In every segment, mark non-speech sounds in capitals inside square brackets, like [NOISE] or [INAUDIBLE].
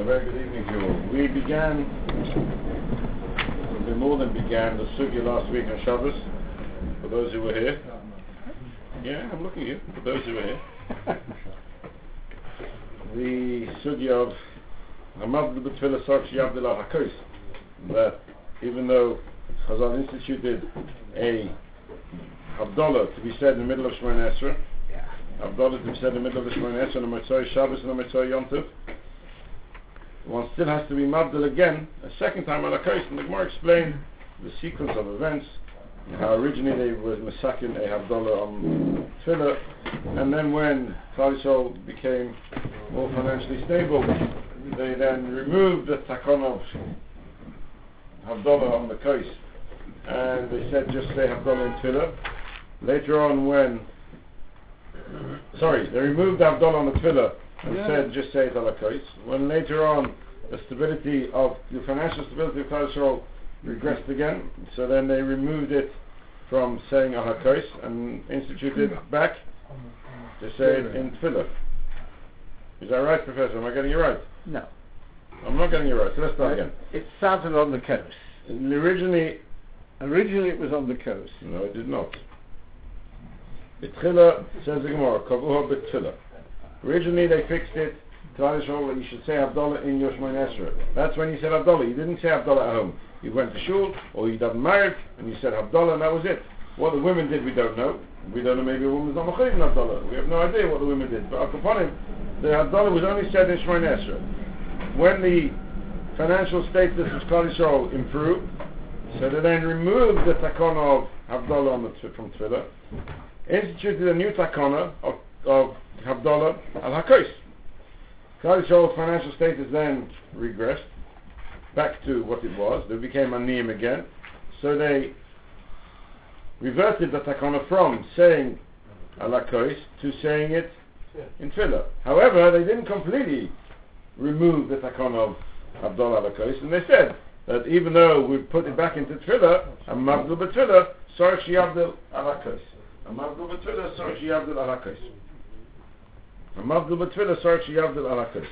and a very good evening to you all. We began, we more than began, the sugya last week on Shabbos, for those who were here. Yeah, I'm looking at you, for those who were here. [LAUGHS] the sugya of Hamad B'Tfilah Sarchi Abdullah HaKos, that even though Chazal instituted a Havdalah to be said in the middle of Shemon Esrei, Havdalah to be said in the middle of the Shemon Esrei, on the Motzai Shabbos and the Motzai Yom Tov, one still has to be Mabdil again, a second time on a curse, and the Gemara explained the sequence of events, how originally they were Masakin a Havdalah on Tfilah, and then when Klal became more financially stable, they then removed the Takon of Havdalah on the curse, and they said just say Havdalah in Tfilah. Later on when, sorry, they removed Havdalah on the Tfilah, yeah. said just say it ala When later on the stability of the financial stability of Klal regressed again, so then they removed it from saying ala and instituted it back to say it in tefillah. Is that right, Professor? Am I getting you right? No. I'm not getting you right. So let's start uh, again. It started on the coast. Originally, originally it was on the coast. No, it did not. Betchila says the Gemara, kavuha betchila. Originally they fixed it to you should say Havdalah in your Shemon Esrei. That's when you said Havdalah. You didn't say Havdalah at home. You went to shul or you got married and you said Havdalah and that was it. What the women did we don't know. We don't know maybe a woman's not Machayiv in Havdalah. We have no idea what the women did. But upon him, the Havdalah was only said in Shemon Esrei. When the financial status of Klal improved, so they then removed the takana of t- from Tfilah, instituted a new takana of, of Havdalah al Hakos. Klal financial status then regressed back to what it was. They became Aniyim again. So they reverted the takana from saying al Hakos to saying it in Tefillah. However, they didn't completely remove the takana of Havdalah al Hakos, and they said that even though we put it back into Tefillah, a Mabdul B'Tefillah, Sarach Yavdil al Hakos. A Mabdul B'Tefillah, Sarach Yavdil al Hakos. Alakas.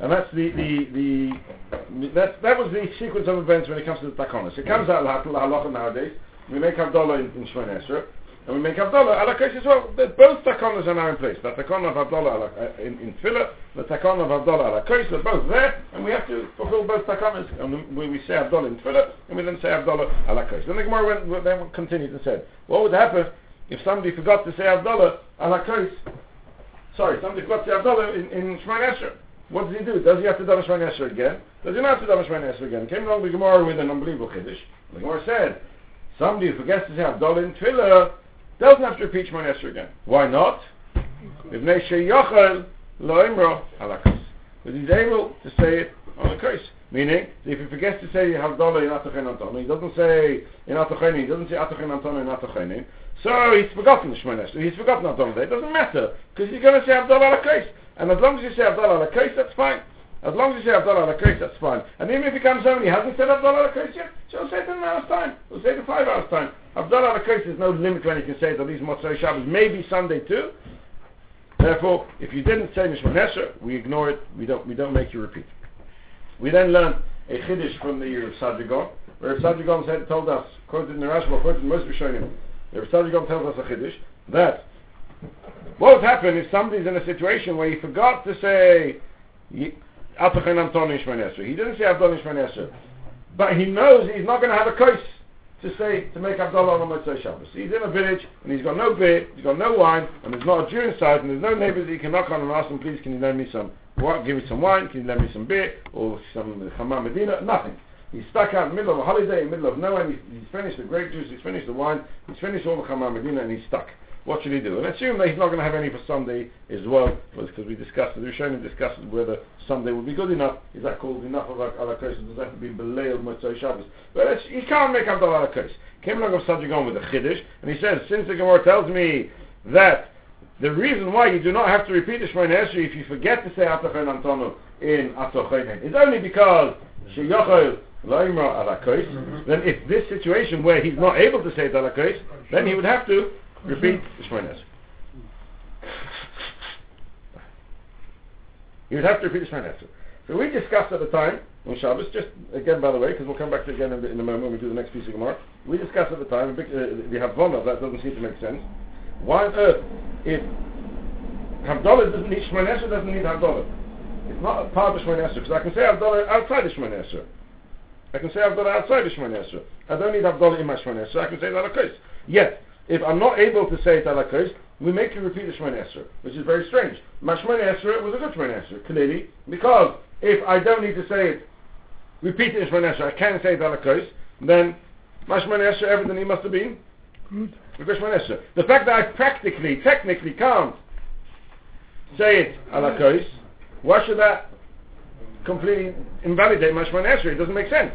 And that's the, the, the, that, that was the sequence of events when it comes to the takonis. It comes out halacha nowadays. We make Havdalah in, in Shemon and we make Havdalah alakas as well. Both takonis are now in place. The takon of Havdalah uh, in, in Tfilah, the takon of alakas, they're both there, and we have to fulfill both takonis. And we, we say Havdalah in Tfilah, and we then say Havdalah alakas. Then the Gemara went, then continued and said, what would happen if somebody forgot to say Havdalah alakas? Sorry, somebody forgot to say Havdalah in, in Esrei. What does he do? Does he have to daven Shemon Esrei again? Does he not have to daven Shemon Esrei again? Came along the Gemara with an unbelievable chiddush. The Gemara said, somebody who forgets to say Havdalah in Tfilah doesn't have to repeat Shemon Esrei again. Why not? Because he's able to say it on a curse. Meaning, if he forgets to say Havdalah in Atochen Antonin, he doesn't say in Atochenin, he doesn't say Atochen Antonin in Atochenin, so he's forgotten Shemon Esrei, he's forgotten Antonin. It doesn't matter, because he's going to say Havdalah on a curse. And as long as you say Havdalah on a curse, that's fine. As long as you say Havdalah on a curse, that's fine. And even if he comes home and he hasn't said Havdalah on a curse yet, he'll say it in an hour's time. He'll say it in five hours' time. Havdalah on a curse, there's no limit when you can say it, at least Motzai Shabbos, maybe Sunday too. Therefore, if you didn't say Mishmar Nesher, we ignore it, we don't, we don't make you repeat. We then learn a Chiddush from the year of Sajagon, where Sajagon said, told us, quoted in the Rashba, quoted in Moshe Rishonim, where Sajagon tells us a Chiddush, that what would happen if somebody's in a situation where he forgot to say He didn't say Shmanesra. But he knows he's not going to have a curse to say, to make Havdalah on Motzei Shabbos. He's in a village, and he's got no beer, he's got no wine, and there's not a Jew inside, and there's no neighbors that he can knock on and ask them, please, can you lend me some, what, give me some wine, can you lend me some beer, or some Hamam Medina, nothing. He's stuck out in the middle of a holiday, in the middle of nowhere, he's, he's finished the grape juice, he's finished the wine, he's finished all the Hamam Medina, and he's stuck what should he do? And assume that he's not going to have any for Sunday as well, because we discussed it, shown Rishonim discussed whether Sunday would be good enough. Is that called enough of ala Does that have to be Beleil Motzei Shabbos? But he can't make up the ala Came along of Sajigon with a Chiddush, and he says, since the Gemara tells me that the reason why you do not have to repeat the Shemon Esrei if you forget to say Atachen Antonu in Atochein is only because Sheyochel Laimra ala then if this situation where he's not able to say it ala then he would have to Repeat the Shmoines. You'd have to repeat the Shemana Esrei. So we discussed at the time on Shabbos, just again by the way, because we'll come back to it again in, in a moment when we do the next piece of Gemara. We discussed at the time, uh, the Havana, that doesn't seem to make sense. Why on earth, if Havdalah doesn't need Shemana Esrei, doesn't need Havdalah? It's not a part of Shemana Esrei, because I can say Havdalah outside of Shemana Esrei. I can say Havdalah outside of Shemana Esrei. I don't need Havdalah in my Shemana Esrei, I can say that Alakos. Yet, if I'm not able to say it Alakos, we make you repeat the Shemana Esrei, which is very strange. My Shemana Esrei was a good Shemana Esrei, clearly, because if I don't need to say it, repeat it in Shemana Esrei, I can say it Alakos, then my Shemana Esrei, everything must have been good. The fact that I practically, technically can't say it Alakos, why should that completely invalidate my Shemana Esrei? It doesn't make sense.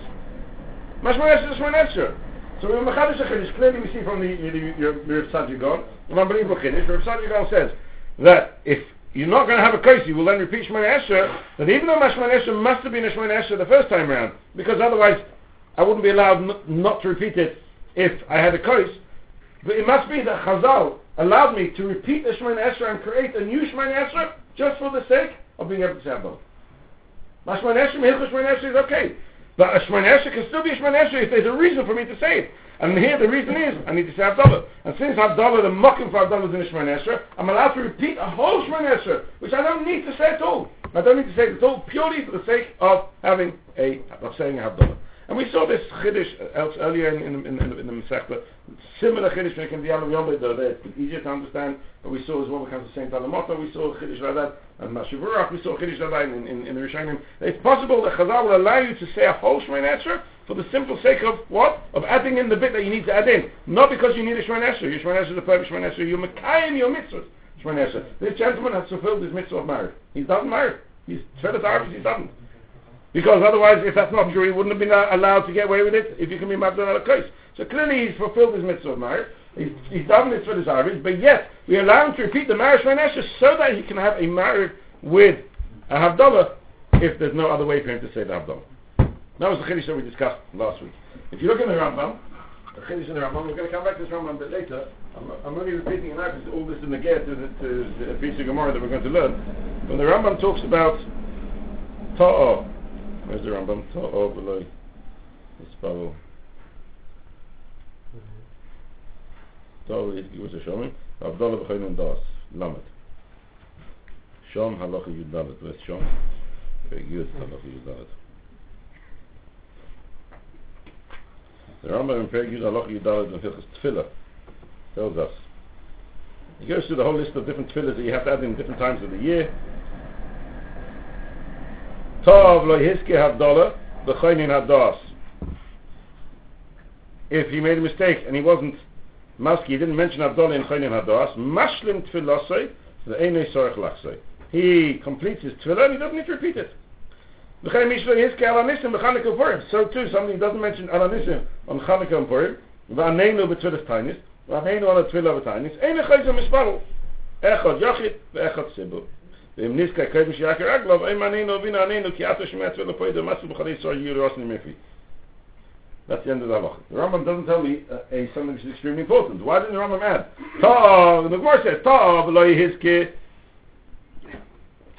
My Shemana Esrei is Shemana Esrei. So we Machadish HaChiddush, clearly we see from the, Rav Tzaddik an unbelievable Chiddush, Rav Tzaddik says that if you're not going to have a you will then repeat Shemana Esrei, that even though Shemana Esrei must have been a Shemana Esrei the first time around, because otherwise I wouldn't be allowed n- not to repeat it if I had a curse, but it must be that Chazal allowed me to repeat the Shemana Esrei and create a new Shemana Esrei just for the sake of being able to say both. My Shemana Esrei, Hilchot Shemana Esrei is okay. But a Shemana can still be a Shemana if there's a reason for me to say it. And here the reason is, I need to say Havdalah. And since Havdalah, the mocking for Havdalah is in the Shemana I'm allowed to repeat a whole Shemana which I don't need to say at all. I don't need to say it at all, purely for the sake of having a, of saying a Havdalah. And we saw this Chiddush uh, else earlier in, in, in, in, in the Masechta. Similar Chiddush making the Yom Yom though it's easier to understand. But we saw as well when it comes to Saint Alamota, we saw Chiddush like that. And Mashavurach, we saw Chiddush like that in, in, in the Rishonim. It's possible that Chazal will allow you to say a whole Shemana Esrei for the simple sake of what? Of adding in the bit that you need to add in. Not because you need a Shemana Esrei. Your Shemana Esrei is a perfect Shemana Esrei. You're Mekayim your mitzvahs. Shemana Esrei. This gentleman has fulfilled his mitzvah of marriage. He's doesn't marry. He's Tvelet Arvis, he doesn't. Because otherwise, if that's not true, he wouldn't have been uh, allowed to get away with it if you can be Mabdon al case. So clearly he's fulfilled his mitzvah of marriage. He's, he's done this for his Arvis, but yet we allow him to repeat the marriage for so that he can have a marriage with a Havdalah if there's no other way for him to say the Havdalah. That was the Chiddush that we discussed last week. If you look in the Rambam, the Chiddush in the Rambam, we're going to come back to this Rambam a bit later. I'm, I'm only repeating it now because all this is the to the, to the piece of Gemara that we're going to learn. When the Rambam talks about Ta'ah, where's the Rambam? Ta'ah below Hisparo. Ta'ah is was a Shomim. Avdallah b'chayim das. Lamed. Shom halacha yudalet. Where's Shom? Very good. Halacha yudalet. The Rambam in Perek Yud Halacha Yudalet and Hilchas Tefillah tells us. He goes through the whole list of different tefillahs that you have to add in different times of the year. Tov lo hiske havdalah b'chaynin hadas. If he made a mistake and he wasn't maski, he didn't mention havdalah in chaynin hadas, mashlim tefillasei, the einei sorech lachsei. He completes his tefillah and he doesn't need to repeat it. So too, something doesn't mention Alanisim on Chanukah and Purim, V'aneinu b'tfilas tainis, V'aneinu on a tfilah b'tainis, Ein echayz misparu, Echad yachid, V'echad sibu. ואם נזכה קדש יקר רגלו, ואם עננו ובינה עננו, כי עתה שמיע תפילה פה ידע מסו בחדי ישראל יהיו לרוסני מפי. That's the end of the halacha. The Rambam doesn't tell me uh, a something which is extremely important. Why didn't the Rambam add? Tav, the Gemara says, Tav, lo yihizke,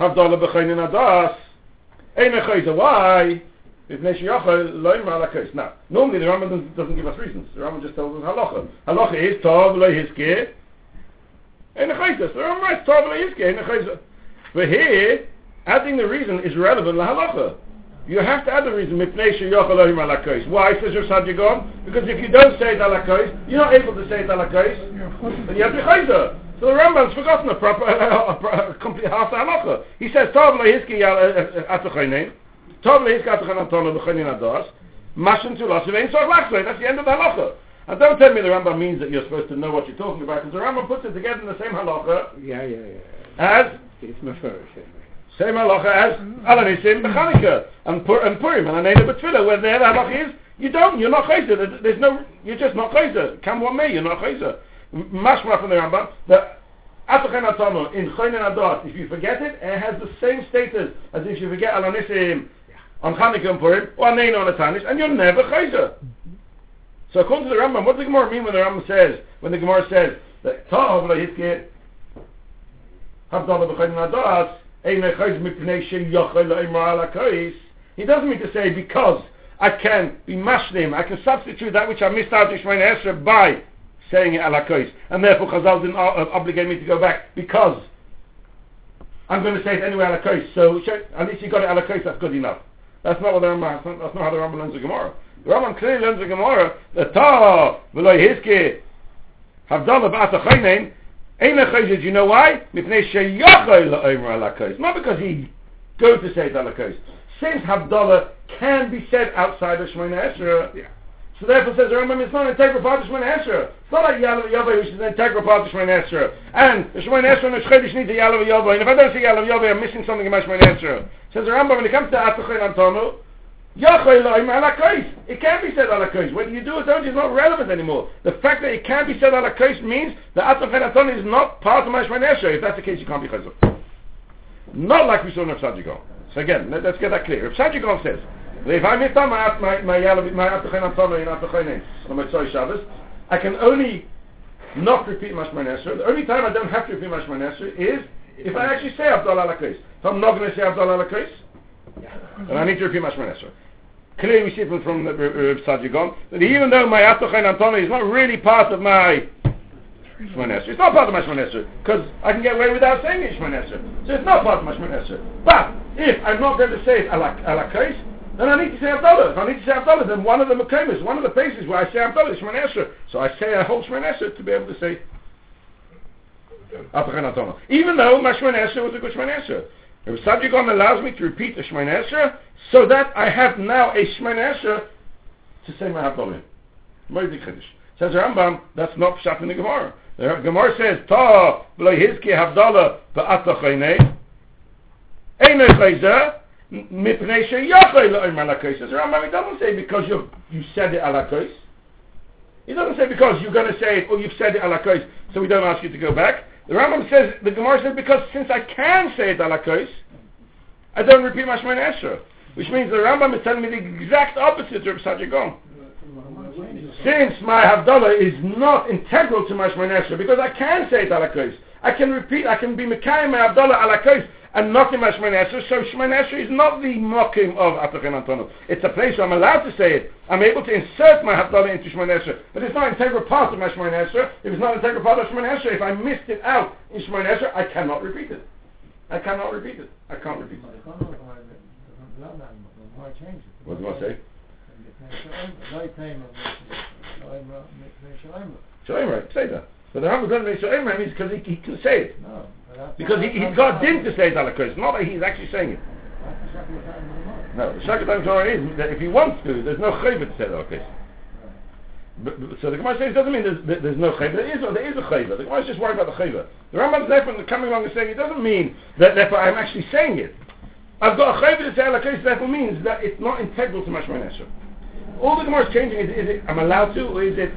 havdalah b'chaynin adas, Ein echayza, why? Now, normally the Rambam doesn't, doesn't give us reasons. The Rambam just tells us halacha. Halacha is tov lo hiske. Ein echayza. So the Rambam writes tov lo hiske. Ein echayza. But here, adding the reason is relevant la halacha. You have to add the reason mipnei sheyoch Elohim alakos. Why says Rav Sadigon? Because if you don't say it alakos, you're not able to say it alakos. Then you have to. So the Rambam's forgotten a proper, [LAUGHS] a, complete half the halacha. He says, Tov lehiski eh, eh, atochaynein, Tov lehiski atochayn antonu b'chaynein adas, mashin tu lasu vein sorg lachzoi. That's the end of the halacha. And don't tell me the Rambam means that you're supposed to know what you're talking about, because the Rambam puts it together in the same halacha. Yeah, yeah, yeah. As? Same halacha as Alanisim b'Chanukah and, Pur, and Purim and Aneda b'Tfilah, where there the halacha is, you don't, you're not chayzer. There's no, you're just not chayzer. Come what may, you're not chayzer mashma from the Rambam, that Atachan Atama in Choinen Adat, if you forget it, it has the same status as if you forget Alanisim on Chanukah and Purim, or Anein on Atanish, and you're never Chayzer. So according to the Rambam, what does the Gemara mean when the Rambam says, when the Gemara says, that Ta'av lo hiskir, Havdalah b'choinen Adat, Eina Chayz Mipnei She Yochel Lo'imar Ala Kois, he doesn't mean to say because I can be mashlim, I can substitute that which I missed out in Shemay Esra by saying it ala kois. And therefore Chazal didn't uh, obligate me to go back because I'm going to say it anyway ala kois. So at least you got it ala kois, that's good enough. That's not what the Rambam, that's that's not how the Rambam learns the Gemara. The Rambam clearly learns the Gemara that ta v'loy hiske havdalah ba'atachaynein Lechayz, you know why? Mipnei sheyachay la'omer ala kois. Not because he go to say it ala kois. Since Havdalah can be said outside of Shemona Esra, yeah. So therefore says the Rambam, it's not an integral part of Shemona Esra. It's not like Yalav Yavai, which is an integral part of Shemona Esra. And the Shemona Esra and the Shchedish need the Yalav Yavai. And if I don't say Yalav Yavai, I'm missing something in my Shemona Esra. Says the Rambam, when it comes to Atachin Antonu, it can't be said ala kois. Whether you do it or is not relevant anymore. The fact that it can't be said ala kois means that atachin aton is not part of my shmanesha. If that's the case, you can't be chazor. Not like we saw in Rav So again, let, us get that clear. Rav Gon says, if I out my my my on my tzoi Shabbos, I can only not repeat my shmanesha. The only time I don't have to repeat my shmanesha is if I actually say Havdalah ala kois. If I'm not going to say Havdalah ala kois, and I need to repeat my shmanesha. Clearly we see from, from the uh, Sajigon that even though my Atochen Antoni is not really part of my Shmonesra, it's not part of my Shmonesra, because I can get away without saying it. So it's not part of my Shmonesra. But if I'm not going to say it a la case, then I need to say Havdalah. If I need to say Havdalah, then one of the Mekamis, one of the places where I say Havdalah is Shmonesra. So I say a whole Shmonesra to be able to say Atochen Antoni. Even though my was a good Shmonesra. If Sajigon allows me to repeat the Esra, so that I have now a Esra to say my Haftomim. Moedik Chiddush. Says Rambam, that's not Pshat in the Gemara. The Gemara says, Ta, v'lo hizki havdala ba'ata chaynei, Einoi chayzeh, mipnei sheyachay lo'im alakois. Says the Rambam, it doesn't say because you you said it alakois. It doesn't say because you're going to say it, or you've said it alakois, so we don't ask you to go back. The Rambam says, the Gemara says, because since I can say it alakois, I don't repeat my Shemana Esra. Which means the Rambam is telling me the exact opposite of Sajagon. Since my Havdalah is not integral to my Shemanesha, because I can say it alakos, I can repeat, I can be Mekayim my Havdalah alakos, and not in my Shemanesha, so Shemanesha is not the mocking of Atachin Antonov. It's a place where I'm allowed to say it. I'm able to insert my Havdalah into Shemanesha, but it's not an integral part of my Shemanesha. If it's not an integral part of Shemanesha, if I missed it out in Shemanesha, I cannot repeat it. I cannot repeat it. I can't repeat it. What do I say? Shomer, say that. But the Rambam doesn't make Shomer means because he, he can say it. No, because he, he's got din to say it ala not that he's actually saying it. No, the Shakatam Torah is that if he wants to, there's no chayva to say ala so the Gemara says it doesn't mean there's, there's no chayva. There is, there is a chayva. The Gemara is just worried about the chayva. The Rambam's therefore coming along and saying it doesn't mean that therefore I'm actually saying it. I've got a chayv to say alakois, therefore means that it's not integral to Mashman Esher. All the Gemara is changing is, is it I'm allowed to, or is it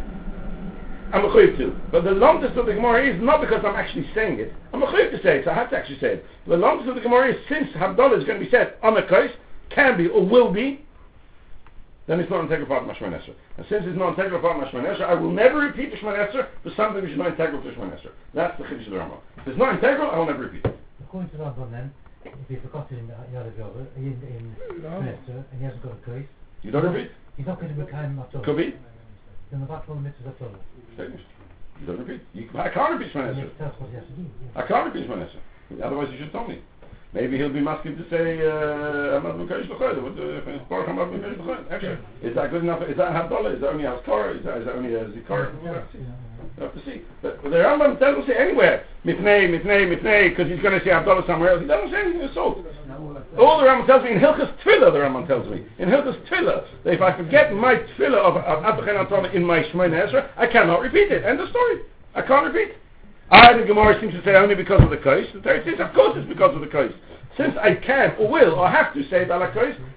I'm a to? But the longest of the Gemara is not because I'm actually saying it. I'm a to say it, so I have to actually say it. The longest of the Gemara is since Havdalah is going to be said on a case, can be or will be, then it's not integral part of Mashman. And since it's not integral part of Mashman I will never repeat the Shman for something which is not integral to Shman. That's the Chiddush of the Rambam. If it's not integral, I will never repeat it. According to Rambam then, if he's forgotten in Yad Yoga, in, in no. And he hasn't got a case, you don't repeat. He's not going to become. Could be. Then the battle of the mitzvah is Finished. You don't repeat. You, I can't repeat Shmanesha. I can't repeat Shmanesha. Otherwise you should tell me. Maybe he'll be masking to say, uh, I'm not Mekadosh L'choyed. Baruch I'm not Mekadosh L'choyed. Actually, is that good enough? Is that Havdalah? Is that only Haskara? Is that, is that only a Zikar? You have to see. But, the Rambam doesn't say anywhere, mitnei, mitnei, mitnei, because he's going to say Havdalah somewhere else. He doesn't say anything at all. All the Rambam tells me, in Hilchas Tefillah, the Rambam tells me, in Hilchas Tefillah, that if I forget my Tefillah of, of Havdalah in my Shemay Ezra, I cannot repeat it. End of story. I can't repeat. I, the Gemara seems to say only because of the case. The Torah says, of course it's because of the case. Since I can or will or have to say Bala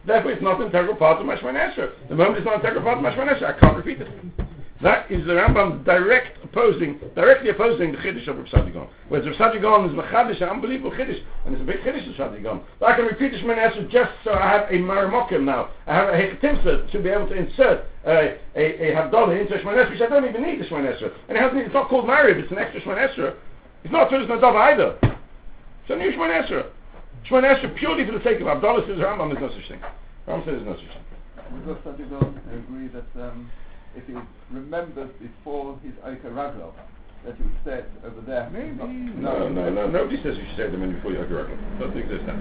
therefore it's not an integral part of my Shemay The moment it's not an integral part of my Shemay I can't repeat it. That is the Rambam direct opposing, directly opposing the Chiddush of Rav Sadigon. Whereas Rav Sadigon is Machadish, an unbelievable Chiddush, and it's a big Chiddush of Sadigon. But I can repeat this Shemana just so I have a Maramokim now. I have a Hechetimsa to be able to insert a, a, a Havdalah into a Shemana which I don't even need the Shemana And it hasn't, it's not called Marib, it's an extra Shemana It's not Tzulis Nadav either. It's a new Shemana Shemona Esrei purely for the sake of Havdalah says Rambam is no such thing. Rambam says no such thing. Would Rav Sadigon agree that um, if he remembers before his Oika Raglo, that he said over there? Maybe. Not- No, no, no. Nobody says you should say them in before you have your Doesn't exist that.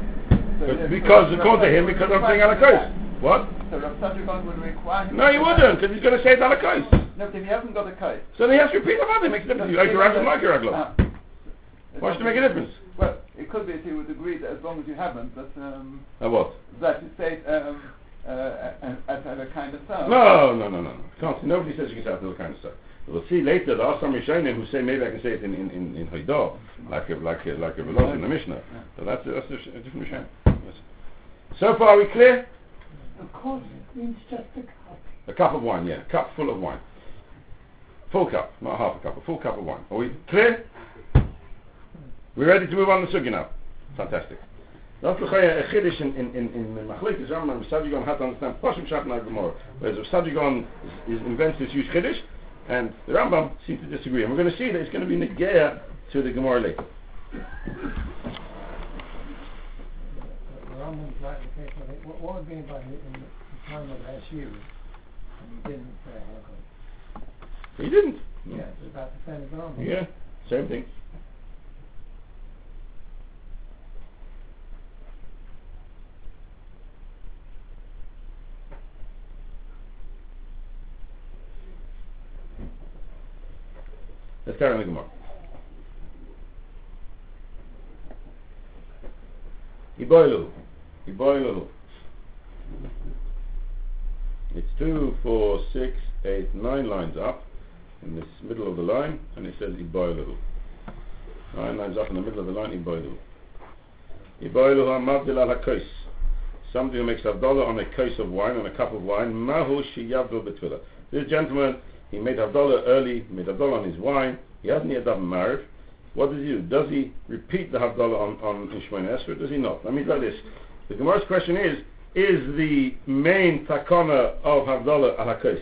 So But yes, because so according to him, because I'm saying require Alakos. him What? to do. So Rav Sadigon would require him No, he wouldn't, because he's going to say it Alakos. No, but if he hasn't got a case. So then he has to repeat the about it. Makes a difference. You like your Raglo, like your Raglo. Ah. Why should it make a difference? Well, it could be that he would agree that as long as you haven't, that um, Uh, what? that you say um, uh, as a kind of sound. No, no, no, no. no. Can't, nobody says you can say that kind of stuff. We'll see later. There are some Rishonim who say maybe I can say it in in in, in Haidah, like a, like a, like a Veloz in the Mishnah. So that's a, that's a, a different Rishonim. Yes. So far, are we clear? Of course, it means just a cup. A cup of wine, yeah, A cup full of wine. Full cup, not half a cup, a full cup of wine. Are we clear? We ready to move on to Sugi now? Fantastic. That's the a chiddush in in in in Machlekes Rambam. Sadigon had to understand Pashim Shat Na Gemara, whereas Sadigon is, is invents this huge chiddush, and the Rambam seems to disagree. And we're going to see that it's going to be negaya to the Gemara later. The Romans like to say. What, would be about in the time of SU? And he didn't say. He didn't. Yeah, it's about the same as Romans. Yeah, same thing. Carry on the Gemara. Iboilu. Iboilu. It's two, four, six, eight, nine lines up in this middle of the line, and it says Iboilu. Nine lines up in the middle of the line, Iboilu. Iboilu ha'mavdil al. Somebody who makes a dollar on a case of wine, on a cup of wine, mahu shiyavdu betwila. This gentleman, he made a dollar early, made a dollar on his wine, he hasn't yet done married. What does he do? Does he repeat the Havdalah on, on Ishmael Esra? Does he not? I mean, like this. The Gemara's question is, is the main takana of Havdalah al?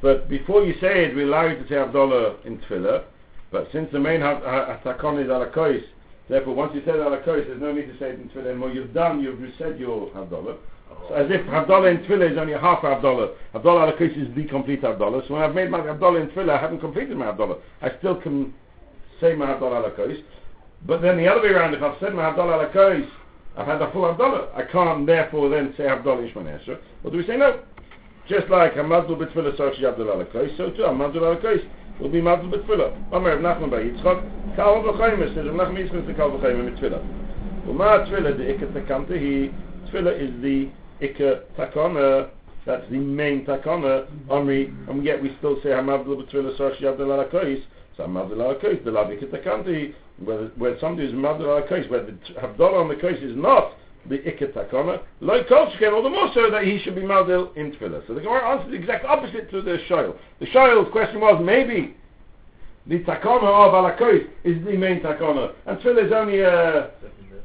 But before you say it, we allow you to say Havdalah in Tefillah. But since the main takana is al therefore once you say al there's no need to say it in Tefillah anymore. You've done, you've said your Havdalah. So as if Havdalah in Tefillah is only half Havdalah. Havdalah al hakos is the complete Havdalah. So when I've made my Havdalah in Tefillah, I haven't completed my Havdalah. I still can say my Havdalah al hakos. But then the other way around, if I've said my Havdalah al hakos, I've had a full Havdalah. I can't therefore then say Havdalah Ishmael Esra. What do we say? No. Just like a Mazdul B'Tfilah Sochi Havdalah al hakos, so too a Mazdul al hakos will be Mazdul B'Tfilah. Omer Rav Nachman Bar Yitzchak, Kal V'Chayim, says Rav Nachman Yitzchak the Kal V'Chayim B'Tfilah. Uma Tfilah, the Ikka Takanta, he, Tfilah is the Ikka Takana, euh, that's the main Takana, Omri, and yet we still say Hamavdul B'Tfilah Sochi Havdalah al hakos, so Hamavdul al hakos, the Lav Ikka Takanta, where, somebody is Hamavdul al hakos, where the Havdalah on the case is not the Ikka Takana, like Kolchken, all the more so that he should be Mavdil in Tfilah. So the Gemara answers the exact opposite to the Shoyl. The Shoyl's question was maybe the Takana of Alakois is the main Takana, and Tfilah is only a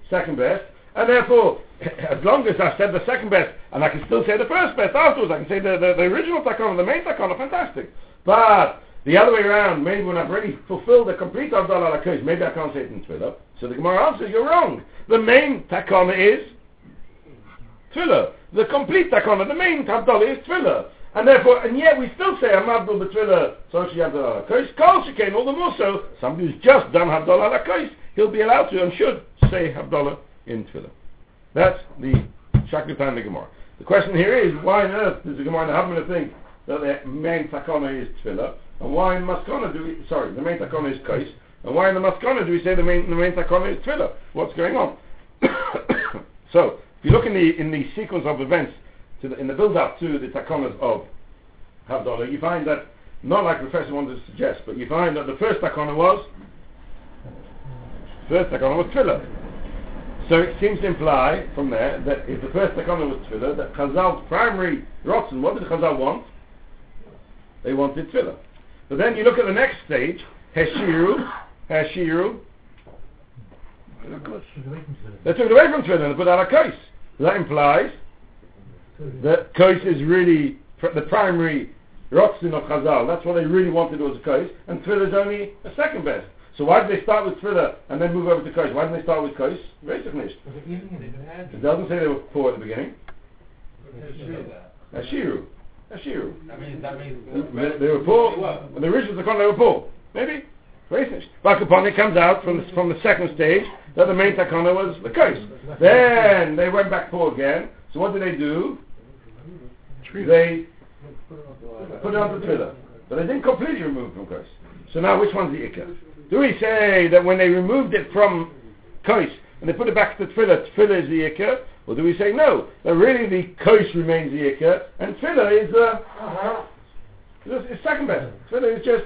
second best, and therefore, [COUGHS] as long as I said the second best, and I can still say the first best afterwards, I can say the, the, the original Takana, the main Takana, fantastic. But the other way around, maybe when I've already fulfilled the complete Avdal Alakois, maybe I can't say it in Tfilah. So the Gemara answers, you're wrong. The main Takana is Tfilah. The complete Takana, the main Havdalah is Tfilah. And therefore, and yet we still say Hamabdul B'Tfilah, so she Havdalah Alakois. Kol Shekain, all the more so, somebody who's just done Havdalah Alakois, he'll be allowed to and should say Havdalah in Tfilah. That's the Shakripan the Gemara. The question here is, why on earth does the Gemara have to think that the main Takana is Tfilah, and why in Maskana do we, sorry, the main Takana is Kais, and why in the Maskana do we say the main, the main Takana is Tfilah? What's going on? [COUGHS] so, if you look in the, in the sequence of events, the, in the build-up to the Takanas of Havdalah, you find that, not like Professor wanted to suggest, but you find that the first Takana was, first Takana was Tfilah. So it seems to imply from there that if the first Takana was Tfilah, that Chazal's primary Rotzen, what did Chazal want? They wanted Tfilah. But then you look at the next stage, Heshiru, Heshiru, they took it away from Tfilah and put out a case. That implies that case is really the primary Rotzen of Chazal. That's what they really wanted was a case, and Tfilah is only a second best. So why did they start with tefillah and then move over to kos? Why didn't they start with kos? Very finished. Was it even in It doesn't say they were poor at the beginning. That Ashiru. Ashiru. means, that means. They, they were poor. When the original Takana, they were poor. Maybe. Very finished. Bakapon, it comes out from the, from the second stage that the main Takana was the kos. Then they went back poor again. So what did they do? They put it onto tefillah. But they didn't completely remove from kos. So now which one's the ikka? Do we say that when they removed it from kos and they put it back to tefillah, tefillah is the ikka? Or do we say no, that really the kos remains the ikka and tefillah is uh, it's, it's second best. Tefillah is just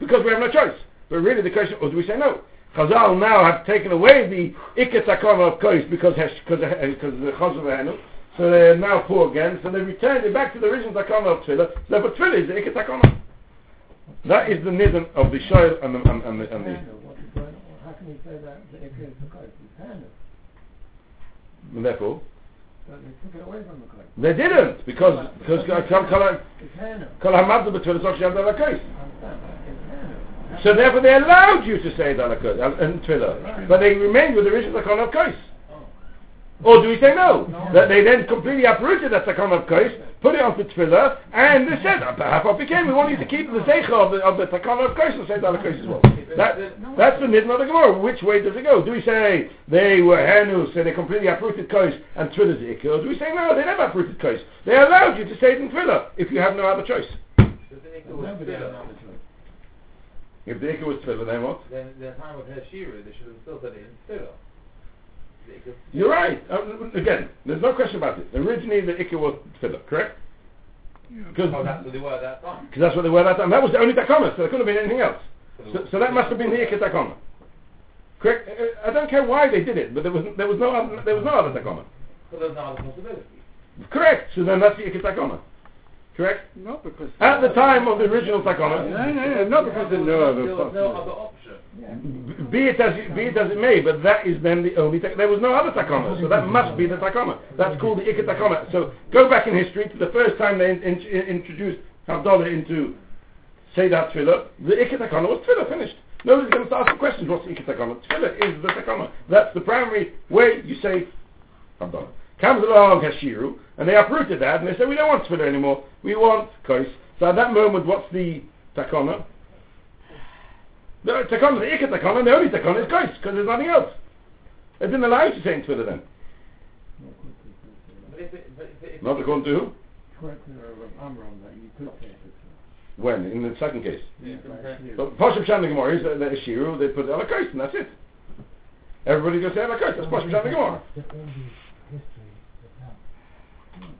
because we have no choice. But really the question, or do we say no? Chazal now have taken away the ikka takana of kos because because because the chazal. So they're now poor again. So they returned it back to the original takana of tefillah. So but tefillah is the ikka takana. That is the nidin of the shoyl and the and, and the, and the Handle, what is going on? How can you say that the is the kos? It's handle. and therefore But they took it away from the kos. they didn't because because kol kol It's handle. kol hamadu b'tefillah soch yad ala kos. I understand. It's handle. So therefore they allowed you to say kos and tefillah, but they remained with the original takana of kos. Oh. Or do we say no? That they then completely uprooted that takana of kos, put it onto tefillah, and they said, ah, perhaps what became, we want you to keep the zeicha of the, of the takana of kos and say it ala kos as well. That, that's the nidna of the Gemara. Which way does it go? Do we say they were henu, so they completely uprooted kos and tefillah's ikka? Or do we say no, they never uprooted kos. They allowed you to say it in tefillah if you have no other choice. If the ikka was tefillah, then what? Then, the time of Heshiru, they should have still said it in Tefillah. Because You're right. Um, again, there's no question about it. Originally, the ikka was tefillah, correct? Because oh, that's what they were at that time. Because that's what they were that time. That was the only takana, so there couldn't have been anything else. So, so that must have been the ikka takana. Correct? Uh, I don't care why they did it, but there was there was no other, there was no other takana. But there's no other possibility. Correct. So then that's the ikka takana. Correct? Not because At the time of the original takana, No, no, no, not because there's no other There was no other option. b- be it as it, be it as it may, but that is then the only. Tak- there was no other takana, so that must be the takana. That's called the ikka takana. So go back in history to the first time they in, in, in- introduced Havdalah into Seidat Tefillah. The ikka takana was Tefillah finished. Nobody's going to ask the questions. What's the ikka takana? Tefillah is the takana. That's the primary way you say Havdalah. Comes along Hashiru, and they uprooted that, and they said, we don't want Tefillah anymore. We want Kos. So at that moment, what's the takana? The takana, the ikka takana, the only takana is Kos, because there's nothing else. They didn't allow you to say in Tefillah then. But if it, but if it, Not according to who? Correct, Amram, that you could say. When? In the second case. Yeah. But Pashup Shan the Gemara is that the Shiru, they put it on a Kos, and that's it. Everybody goes say on a Kos, that's Pashup Shan the Gemara. The only history that counts.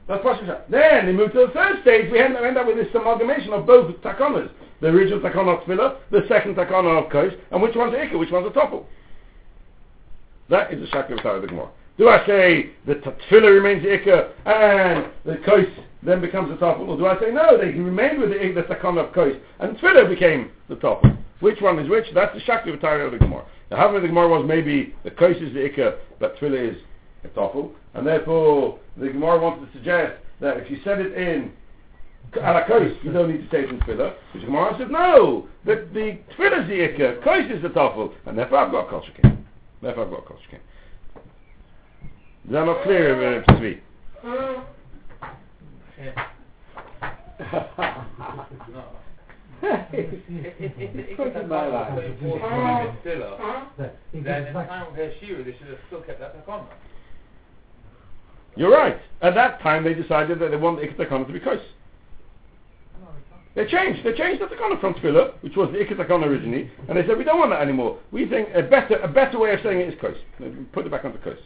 That's. Then they move to the third stage, we end, end up with this amalgamation of both takanas. The original takana of Tefillah, the second takana of Kos, and which one's Ikka, which one's a Topple. That is the Shakti of the Gemara. Do I say the t- Tefillah remains the Ikka and the Kos then becomes the Topple? Or do I say no, they remained with the, the takana of Kos and Tefillah became the Topple? Which one is which? That's the Shakti of the Gemara. The Havana of the Gemara was maybe the Kos is the Ikka, but Tefillah is a Topple. And therefore, the Gemara wants to suggest that if you set it in ala kos, you don't need to say it in tefillah. Which Gemara said, no, the, the tefillah is the ikka, kos is the tafel, and therefore I've got kol shekin. Therefore I've got kol shekin. Is that not clear, uh, Tzvi? no. If, if, if, if, Put my life. they forced them in Tefillah, That it then goes in time of Heshiru, they should have still kept that takana. You're right. At that time they decided that they want the ikka to be kos. They changed. They changed the takana from tefillah, which was the ikka originally, and they said we don't want that anymore. We think a better a better way of saying it is. They Put it back onto kos.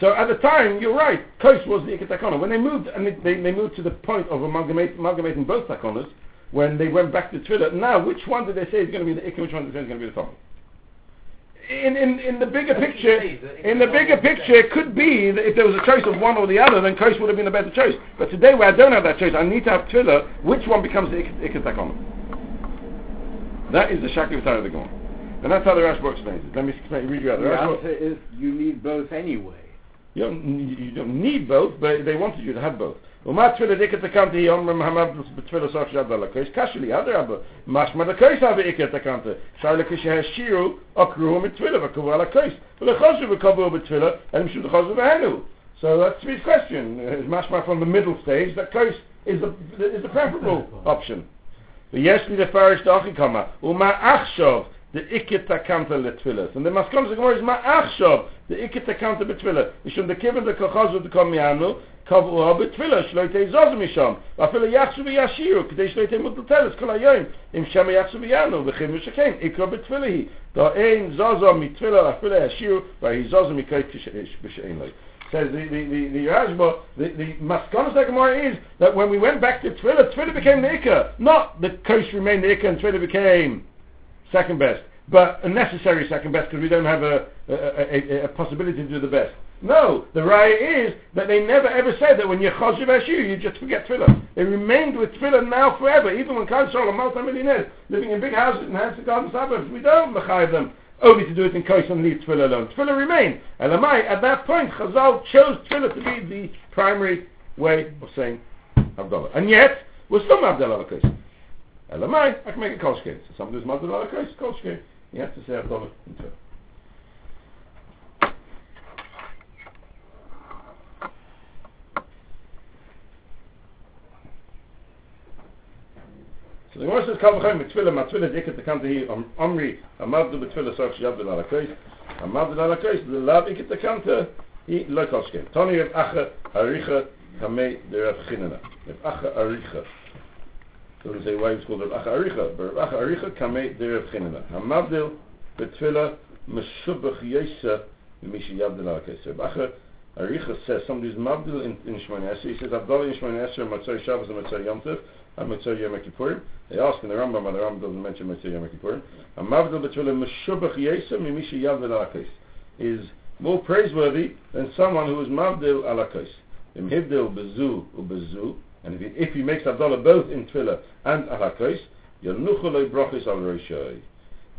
So at the time, you're right. Kos was the ikka takana. When they moved and they, they, moved to the point of amalgamate, amalgamating both takanas, when they went back to tefillah, now which one did they say is going to be the ikka? Which one is going to be the top? In, in, in the bigger picture, in the bigger picture, it could be that if there was a choice of one or the other, then Kos would have been a better choice. But today, where I don't have that choice, I need to have Tefillah. Which one becomes the Ik- Ikka Takana? That is the Shakti V'Tara of the Gemara. And that's how the Rashba explains it. Let me explain, read you out. The The Rashba, answer is you need both anyway. You don't, you don't need both, but they wanted you to have both. ומה תפילה דיקת הקנטה היא אומר מהמד בתפילה סוף שעד ללקויס? קשה לי, אדרבה. משמע לקויס אבי איקת הקנטה. אפשר כשהשירו עקרו מתפילה וקבעו על הקויס. ולחוזו וקבעו בתפילה, הם שוב לחוזו בהנו. So that's Sweet's question. Is mashma from the middle stage that kois is the is the preferable option. ויש לי לפרש את האחי כמה, ומה the ikit takanta letfilas. And the maskon of Gemara is ma'achshav, the ikit takanta betfilas. Mishum dekiven lekochaz v'dekom yanu, קבעו בתפילה שלא יתעזוז משם ואפילו יחסו וישירו כדי שלא יתעמוד לטלס כל היום אם שם יחסו ויענו וכן משכן יקרו בתפילה היא דו אין זוזו מתפילה אפילו ישירו והיזוזו מקרי כשאין לו says the the the the Rashba, the the maskonos that Gemara is that when we went back to Tfilah, Tfilah became the Ikka, not the coast remained the Ikka and Tfilah became second best, but a necessary second best because we don't have a a, a, a possibility to do the best. No, the raya is that they never ever said that when you're choshev ashu, you just forget tefillah. They remained with tefillah now forever, even when Kal Shalom, multi-millionaires, living in big houses in Hampstead Garden suburbs, we don't mechayiv them only to do it in Kais and leave Tefillah alone. Tefillah remain. Elamai, at that point, Chazal chose Tefillah to be the primary way of saying Havdalah. And yet, we're still Havdalah Kais. Ela mai, I can make a kosher. So some do mother like a kosher. You have to say I've done it too. So the Moses come home with Twila, my Twila dick at the country here, um, Omri, a mother with Twila, so she had the lala kreis, a mother lala kreis, the lala dick at the lo koshke. Tony of Acha, Aricha, Kamei, the Rav Chinana. Of Acha, Aricha. So we say why it's called Rav Acha Aricha, but Aricha Kamei de Rav Chinana. Hamavdil b'tfilah meshubach yesa v'mishi lakois. Rav Acha Aricha says somebody's mavdil in, in Shemone Esrei. He says, Avdali in Shemone Esrei, Matzoi Shabbos and Matzoi Yom Tov, and Matzoi Yom Kippurim. They ask in the Rambam, but the Rambam doesn't mention Matzoi Yom Kippurim. And Mavdil B'Tfilah Meshubach Yesa Mimishi Yav Alakos is more praiseworthy than someone who is Mavdil Alakos. Im Bezu Ubezu, and if he, if he makes Havdalah both in Tfilah and Alakos, Yanuchalei Brachis Al Roshai.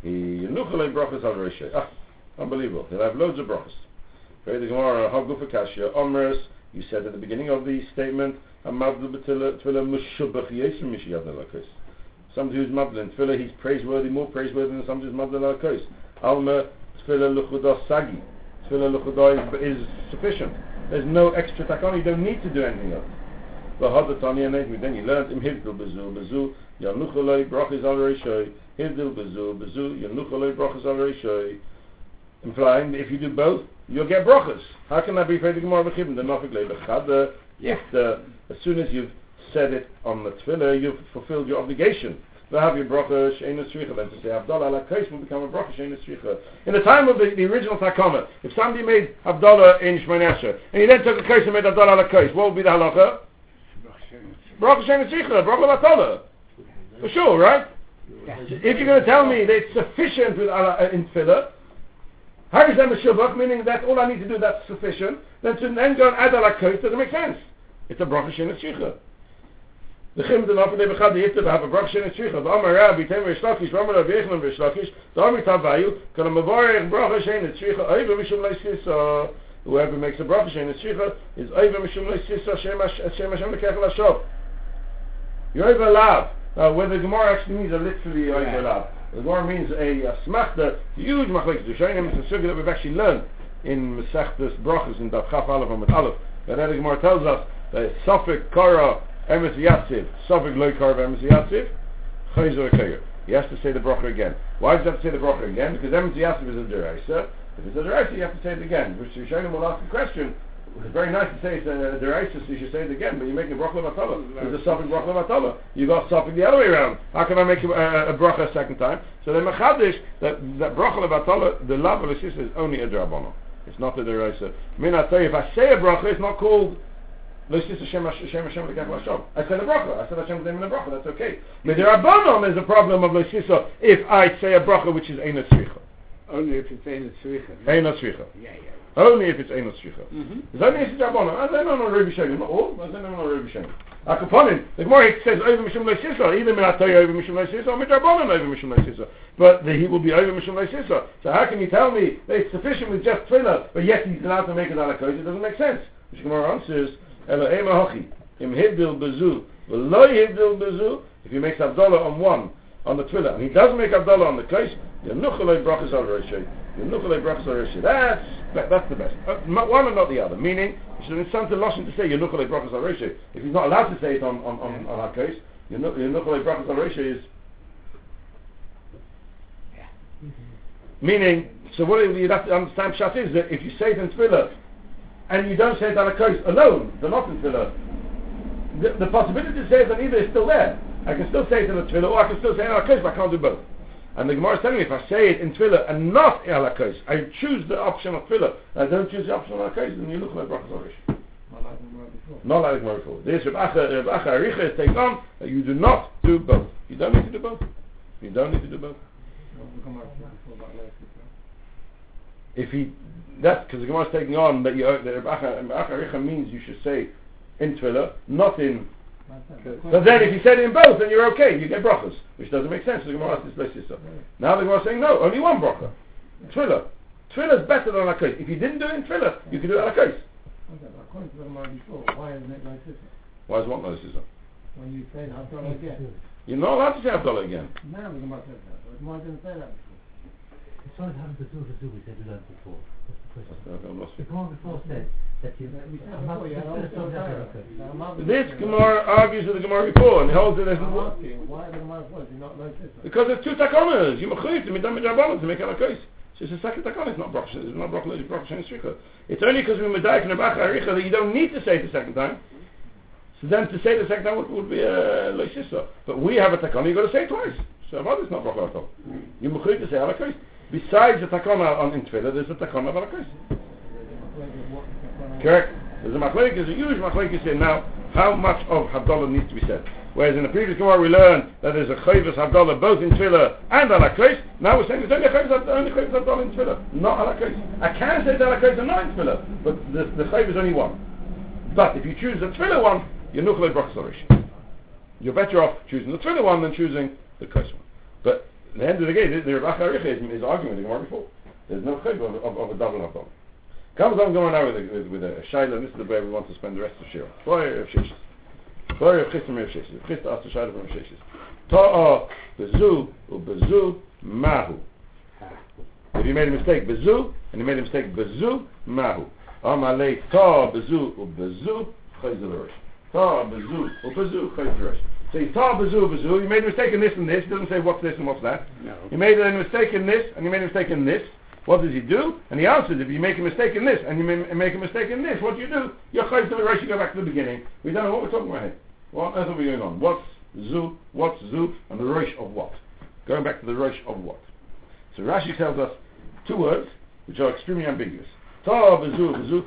He Yanuchalei Brachis Al Roshai. Ah, unbelievable. He'll have loads of brachas. Pray the Gemara, Hagufa Kashya, Omers, you said at the beginning of the statement, Amavdil B'Tfilah Meshubach Yesa Mishi Yav Alakos. Somebody who's Mavdil in Tfilah, he's praiseworthy, more praiseworthy than somebody who's Mavdil Alakos. Alma Tfilah Luchudah Sagi. Tfilah Luchudah is, sufficient. There's no extra takon, you don't need to do anything else. V'hada Tanya and then you learned im Hivdil Bezu, Bezu, Yanuchalei Brachis Al Reishoi, Hivdil Bezu, Bezu, Yanuchalei Brachis Al Reishoi. Implying that if you do both, you'll get brachas. How can that be for the Gemara B'chibim? The Nafik Leilachad, if the, uh, as soon as you've said it on the tefillah, you've fulfilled your obligation. To have your bracha she'ena tzricha, then to say Havdalah ala kais will become a bracha she'ena tzricha. In the time of the, the original takama, if somebody made Havdalah in Shmonesha, and he then took a kais and made Havdalah ala kais, what would be the halacha? Bracha she'ena tzricha, bracha batala. For sure, right? If you're going to tell me that it's sufficient with ala, uh, in tefillah, Harizem Shubach, meaning that all I need to do that's sufficient, then to then go and add ala kais doesn't make sense. It's a bracha she'ena tzricha. The chim den ofen ebe chad yifte ba hava brach shenet shricha ba amar rabbi tem ba amar rabbi echlan v'shlakish da amar tavayu kan a mavarech bracha shenet shricha oiva mishum leisisa whoever makes a bracha shenet shricha is oiva mishum leisisa shem Hashem lekech l'ashov you're oiva now whether the Gemara actually means a literally oiva lav the Gemara means a, a smachta huge machlekes the Shainim is a sugi that we've actually learned in Mesechtes brachas in Daf Chaf Aleph and Met Aleph that the Gemara tells us that Sofik Kara Emes Yatsiv, Sofik Loikar of Emes Yatsiv, Chayzer Akayr. He has to say the bracha again. Why does he have to say the bracha again? Because Emes Yatsiv is a deraisa. If it's a deraisa, you have to say it again. Which Rishonim will ask a question. It's very nice to say it's uh, a deraisa, you should say it again, but you're making a bracha levatala. It's a Sofik bracha levatala. You got Sofik the other way around. How can I make a, a, a bracha a second time? So the machadish, that, that bracha levatala, the love of the is only a drabono. It's not a deraisa. I mean, I tell you, if I say a bracha, it's not called. I said a bracha. I said Hashem's name in a bracha. That's okay. Midirabanon is a problem of Lo if I say a bracha which is Eina Tzricha. Only if it's a tzricha. Eina Tzricha. Yeah, yeah. Only if it's Eina Tzricha. Mm-hmm. It's only if it's Rabbanon. I don't know Rabbi Shem. Not all. I don't know Rabbi Shem. Akaponim, the Gemara says over Mishum Leisisa, either Minatoy over Mishum Leisisa or Midrabanan over Mishum Leisisa. But the, he will be over Mishum Leisisa. So how can you tell me that it's sufficient with just Twilah, but yet he's allowed to make it Alakos? It doesn't make sense. Which Gemara answers, Ela Ema Hochi, Im Hibdil Bezu, V'lo Hibdil Bezu, if he makes Havdalah on one, on the Twilah, and he doesn't make Havdalah on the case, Yenuchalei Brachas Al Roshei, Yenuchalei Brachas Al Roshei. That's, that, that's the best. Uh, one and not the other. Meaning, it's incentive lotion to say Yenuchalei Brachas Al Roshei. If he's not allowed to say it on, on, on, on our case, Yenuchalei Brachas Al Roshei is Meaning, so what you have to understand Pshat is that if you say it in Tefillah and you don't say it on a coast alone, they're not in Tefillah, the, the possibility to say it on either is still there. I can still say it in a Tefillah or I can still say it on a coast, but I can't do both. And the Gemara is telling me if I say it in Tefillah and not in a coast, I choose the option of Tefillah, I don't choose the option of a coast, then you look like Brachas Orish. Not like the word before. Not like Gemara before. This Rav Acha, Rav Acha Aricha is taken on that you do not do both. You don't need to do both. You don't need to do both. Well, the Gemara said before about Leif Yisrael. if he that's because the Gemara is taking on that you that Rebbe Aricha means you should say in Tefillah, not in. That's it. But then if you said it in both, then you're okay. You get brachas, which doesn't make sense. The Gemara asks this place yourself. Now the Gemara is saying no, only one bracha. Tefillah. Tefillah is better than Akos. If you didn't do it in Tefillah, you could do it Akos. Okay, but According to the Gemara before, why isn't it like this? Why is what no this is? When you say Havdalah again. You're not allowed to say Havdalah again. Now the Gemara says that, but the Gemara didn't say that before. As far as having the two for two, we said we learned before. That's the question. Okay, I'm lost. The Gemara before said This Gemara argues with the Gemara before and holds it like because there's two takonas. You mechuyev to midam midrabanan to make Akos. So it's a second takon. It's not brachas. It's not brachas. It's brachas and stricha. It's only because we medayik and Rebbe Aricha that you don't need to say it the second time. So then to say the second time would, would be a uh. But we have a takon, you've got to say it twice. So what is not bracha at all? You mechuyev to say alakos. Besides the takon on in there's a takon of alakos. Correct. There's a machlekes, a huge machlekes here now. How much of Havdalah needs to be said? Whereas in the previous Gemara we learned that there's a chayvus Havdalah both in Tefillah and alakos. Now we're saying there's only a chayvus chayvus Havdalah in Tefillah, not alakos. I can say alakos and not in Tefillah, but the the chayvus is only one. But if you choose the Tefillah one, you're nuchlei brachas You're better off choosing the Tefillah one than choosing the kos one. But at the end of the day, the, Rav is, arguing the Gemara before. There's no chayv of, of, of a double Havdalah. Comes on going now with a, with, with a shayla, and this is the way we want to spend the rest of Shira. Boy of Shishis. Boy uh, of Chistim of Shishis. Chista asked the from Shishis. Ta'a bezu u bezu mahu. If you made a mistake, bezu, and you made a mistake, bezu mahu. Amalei ta bezu u bezu chayzel rosh. Ta bezu u bezu chayzel. So you ta bezu bezu, you made a mistake in this and this, it doesn't say what's this and what's that. No. You made a mistake in this, and you made a mistake in this. What does he do? And he answers, if you make a mistake in this, and you make a mistake in this, what do you do? You're chayv to the rush, you go back to the beginning. We don't know what we're talking about here. What on earth are we going on? What's zu, what's zu, and the rush of what? Going back to the rush of what? So Rashi tells us two words, which are extremely ambiguous. Ta bezu bezu,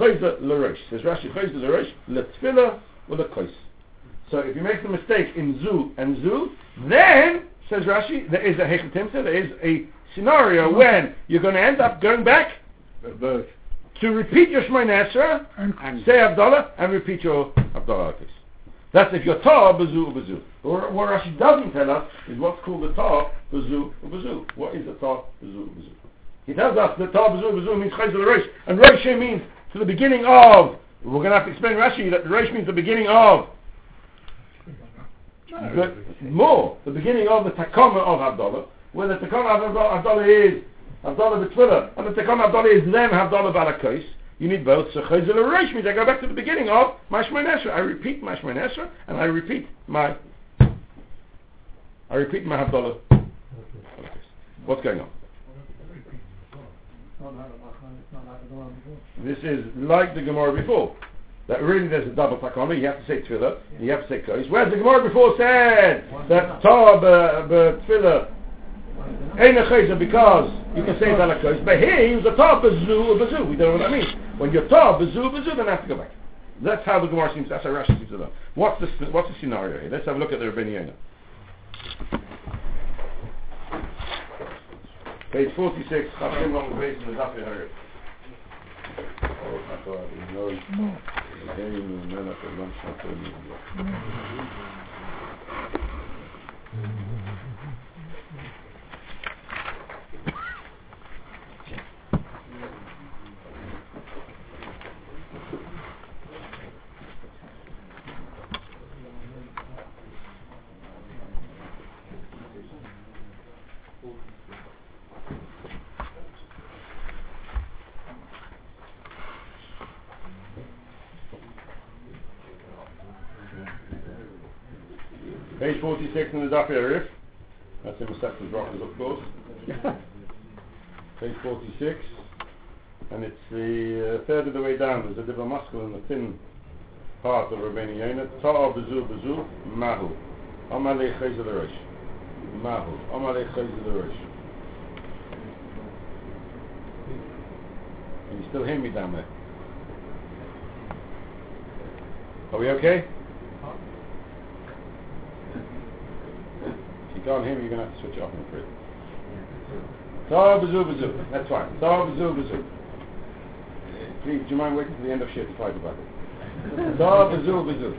chayza l'rosh. Says Rashi, chayza l'rosh, letfila or lekos. So if you make the mistake in zu and zu, then, says Rashi, there is a hechetimta, there is a scenario when you're going to end up going back to repeat your Shemay Esra, And say Havdalah, and repeat your Havdalah Akis. That's if you're Ta, Bazu, Bazu. Or what Rashi doesn't tell us is what's called the Ta, Bazu, Bazu. What is the Ta, Bazu, Bazu? He tells us that Ta, Bazu, Bazu means Chayzel Rosh, and Rosh means to the beginning of. We're going to have to explain Rashi that Rosh means the beginning of. The, more, the beginning of the Takama of Havdalah, where the Havdalah, Havdalah is Havdalah B'Tfilah, and the Takama Havdalah is then Havdalah Balakos. You need both. So Chayzel means I go back to the beginning of Mashmon Esra. I repeat Mashmon Esra, and I repeat my, I repeat my Havdalah. What's going on? This is like the Gemara before. That really there's a double takana. You have to say tefillah. You have to say kos. Whereas the Gemara before said that ta tefillah ain't a chayza because you can say it ala kos. But here he was a ta bezu or bezu. We don't know what that means. When you're ta bezu bezu, then I have to go back. That's how the Gemara seems. That's how Rashi seems to. What's the what's the scenario here? Let's have a look at the Rabbeinu. Page 46, Chafim on the base the Daf Yehorid. Oh, I thought didn't know. Hey, no, no, for lunch, not for media. Page 46 in the Daf Arif. That's in Masechtas Brachas, of course. [LAUGHS] Page 46. And it's the uh, third of the way down. There's a different muscle in the thin part of Rabbeinu Yonah. Ta'a bezu bezu mahu. Amalei chayz the rosh. Mahu. Amalei chayz the rosh. Can you still hear me down there? Are we okay? If you can't hear me, you're going to have to switch it off, I'm afraid. Ta'a bezu bezu. That's fine. Bezu bezu. Please, do you mind waiting till the end of shit to fight about it? Ta bezu bezu.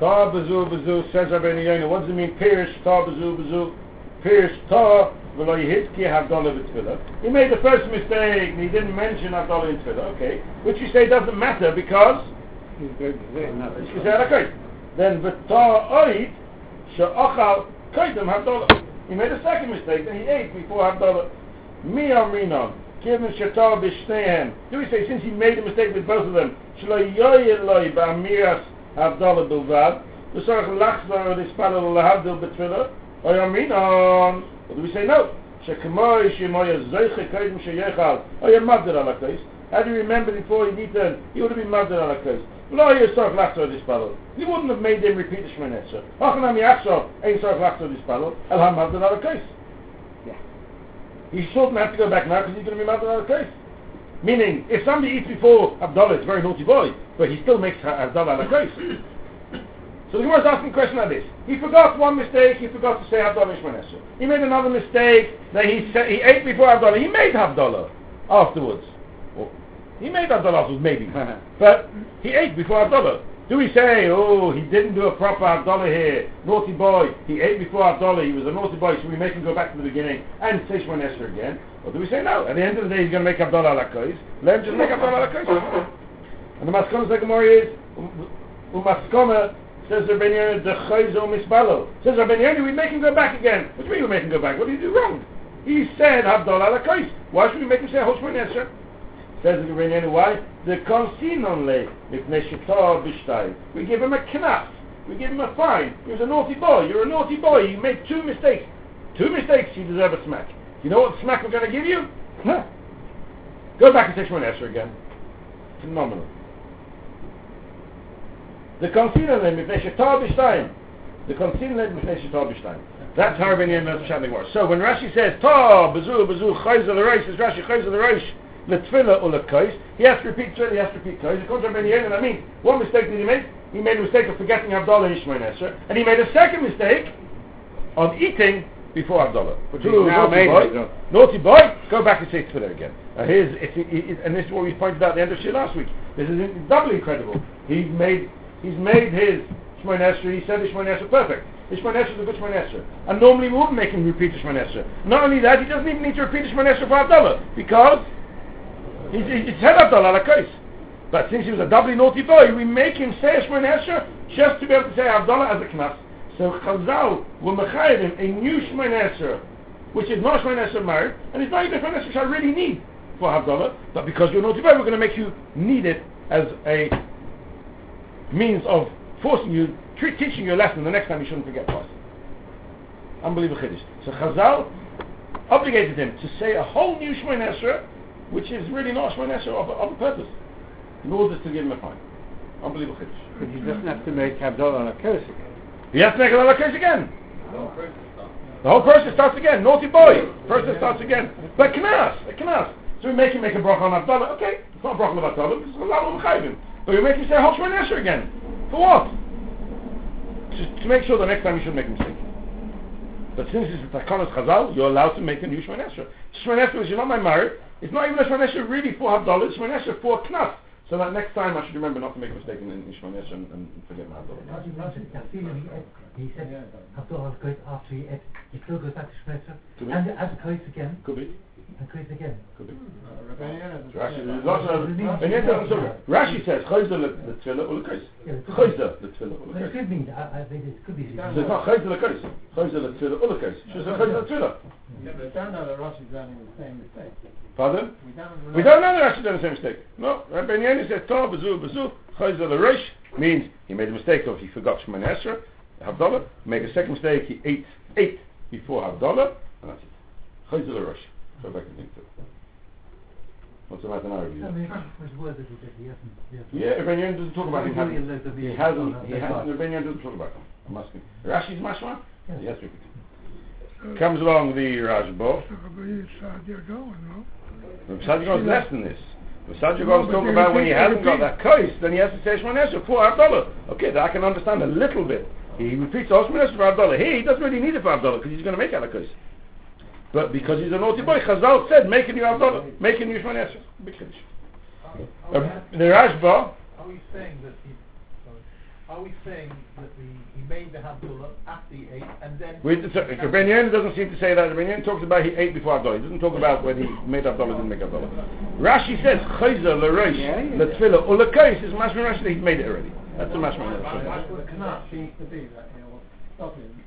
Ta bezu bezu says Rabbeinu Yonah. What does it mean? Pierce ta bezu bezu. Pierce ta v'lo b'tfilah. He made the first mistake and he didn't mention in tfilah. Okay, which you say doesn't matter because He's going to say another. he said okay. Then v'ta oid she'achal koydem havdalah. He made a second mistake. Then he ate before havdalah. Mi amrinon. Given shatar b'shneihem. Do we say since he made a mistake with both of them? Shlo yoyel loy ba'amiras havdalah bilvad. V'sorach lachzor l'spalel lahavdil b'tfilah. Oy. Or do we say no? Shekemoi shemoya zoiche koydem sheyechal. Oy mavdir ala kais. How do you remember before he'd eaten? He would have been mavdir ala kais. Lo yisarach lachzor l'spalel. He wouldn't have made them repeat the Esrei. Hachanam yachzor ein sarach lachzor l'spalel. El ha mavdir ala kais. He shouldn't have to go back now because he's going to be mad out of case. Meaning, if somebody eats before Havdalah, it's a very naughty boy, but he still makes Havdalah of case. [COUGHS] So the Gemara is asking a question like this. He forgot one mistake, he forgot to say Havdalah Ishmanesha. He made another mistake, that he said, he ate before Havdalah. He made Havdalah afterwards. He made Havdalah afterwards, maybe. [LAUGHS] but he ate before Havdalah. Do we say, oh, he didn't do a proper Havdalah here, naughty boy, he ate before Havdalah, he was a naughty boy, so we make him go back to the beginning and say Shemon Esher again? Or do we say, no, at the end of the day he's going to make Havdalah ala kois, let him just make Havdalah ala kois. And the the Gemara is, Umaskona says Rabbi Yonah, the chayzo misbalo. Says Rabbi Yonah, we make him go back again. What do you mean we make him go back? What did he do wrong? He said Havdalah ala kois. Why should we make him say Hoshmon Esher? The Rabbi Yonah, why? The shetar b'shtay. We give him a knas. We give him a fine. He was a naughty boy. You're a naughty boy. You made two mistakes. Two mistakes, you deserve a smack. You know what smack we're going to give you? Go back and say Shemon Esher again. Phenomenal. The concealer limb mipnei. The concealer limb mipnei shetar b'shtayim. That's how Rabbi knows the Gemara. So when Rashi says ta bezu bezu chayz al reish, says Rashi chayz al reish letfila or lekais, he has to repeat tefillah, he has to repeat kais. According to Rabbi Yonah, that means one mistake did he make? He made a mistake of forgetting Havdalah and Ishmael and he made a second mistake of eating before Havdalah. But Two, he's now naughty made boy, it, naughty boy, go back and say tefillah again. Now here's, it's, it, and this is what we pointed out at the end of shit last week. This is doubly incredible. He's made, he's made his Shmoin Esher, he said his Shmoin Esher perfect. His Shmoin Esher is a good. And normally we wouldn't make him repeat the Shmoin Esher. Not only that, he doesn't even need to repeat the Shmoin Esher for Havdalah, because he's, he's like case. But since he was a doubly naughty boy, we make him say a Shmoin Esher just to be able to say Havdalah as a knas. So Chazal will mechayiv him a new Esher, which is not Shmoin Esher married, and it's not even a Shmoin Esher which I really need for Havdalah, but because you're naughty boy, we're going to make you need it as a means of forcing you, teaching you a lesson the next time you shouldn't forget twice. Unbelievable Chiddush. So Chazal obligated him to say a whole new Esher, which is really not Shmoin Esher of, of a purpose, in order to give him a fine. Unbelievable Chiddush. But he doesn't have to make Havdalah on a curse again. He has to make another case again. No, process starts. The whole process starts again. Naughty boy. Process starts again. But knas, a knas. So we make him make a bracha on Havdalah. Okay, it's not a bracha on Havdalah. It's a law of chayvim. But we make him say Hol Shemon Esher again. For what? To, to make sure the next time you should make a mistake. But since it's a takanas chazal, you're allowed to make a new Shemon Esher. Shemon Esher, which is not my marriage, it's not even a Shemon Esher really for Havdalah. It's Shemon Esher for knas. So that next time I should remember not to make a mistake in, in Shmonesh and, and forget my Havdalah. Rashi mentioned that feeling he ate, he said, Havdalah goes after he ate, he still goes back to Shmesa, and as a curse again, Could be. and curse again. Could be. Hmm, Rabbi Yonah Rashi, say there's that. lots of, and yet doesn't say that. Rashi says, Chayzer le tefillah ul kais. Yeah, it could Chayzer le tefillah ul it could mean, I, I think it could be. So it's not Chayzer le kais. Chayzer le tefillah ul kais. She says Chayzer le tefillah. We don't know that Rashi's learning the same mistake. Pardon? We don't know. We don't know that Rashi done the same mistake. No, Rabbi Yonah says, Tov, Bezu, Bezu, Chayzer le Reish, means he made a mistake of he forgot Shemon Esra, Havdalah, make a second mistake, he ate, ate before Havdalah, and that's it. Chayzer le Reish. Go back and think to it. What's the matter now? I Rabbi? mean, which word it that he hasn't, he hasn't Yeah, Rabbi Yonah doesn't talk about him Maybe having, a little he hasn't, on he hasn't, part. Rabbi Yonah doesn't talk about him. I'm asking. Rashi's mashma? Yes. Yes, we could. Comes along the Rashba. Sadia goes less than this. But Sadia goes talk about when he hasn't got that kais, then he has to say Shemon Esra for Havdalah. Okay, that I can understand a little bit. He repeats the Shemon Esra for Havdalah. Here, he doesn't really need it for Havdalah because he's going to make out a. But because he's a naughty boy, Chazal said, make a new Havdalah, make a new Shemon Esra. Big Chiddush. Uh, The Rashba, are we saying that he? Sorry, are we saying that the he made the Havdalah after he ate and then? we, so, Rabbi Yehuda doesn't seem to say that. Rabbi Yehuda talks about he ate before Havdalah. He doesn't talk about whether he made Havdalah didn't make Havdalah. Rashi says, Chayzer, L'reish, Yeah, yeah. L'tfilah, U'l'kais is mashma Rashi that he's made it already. That's the Rashi. Well, the Knas seems to be that he'll stop him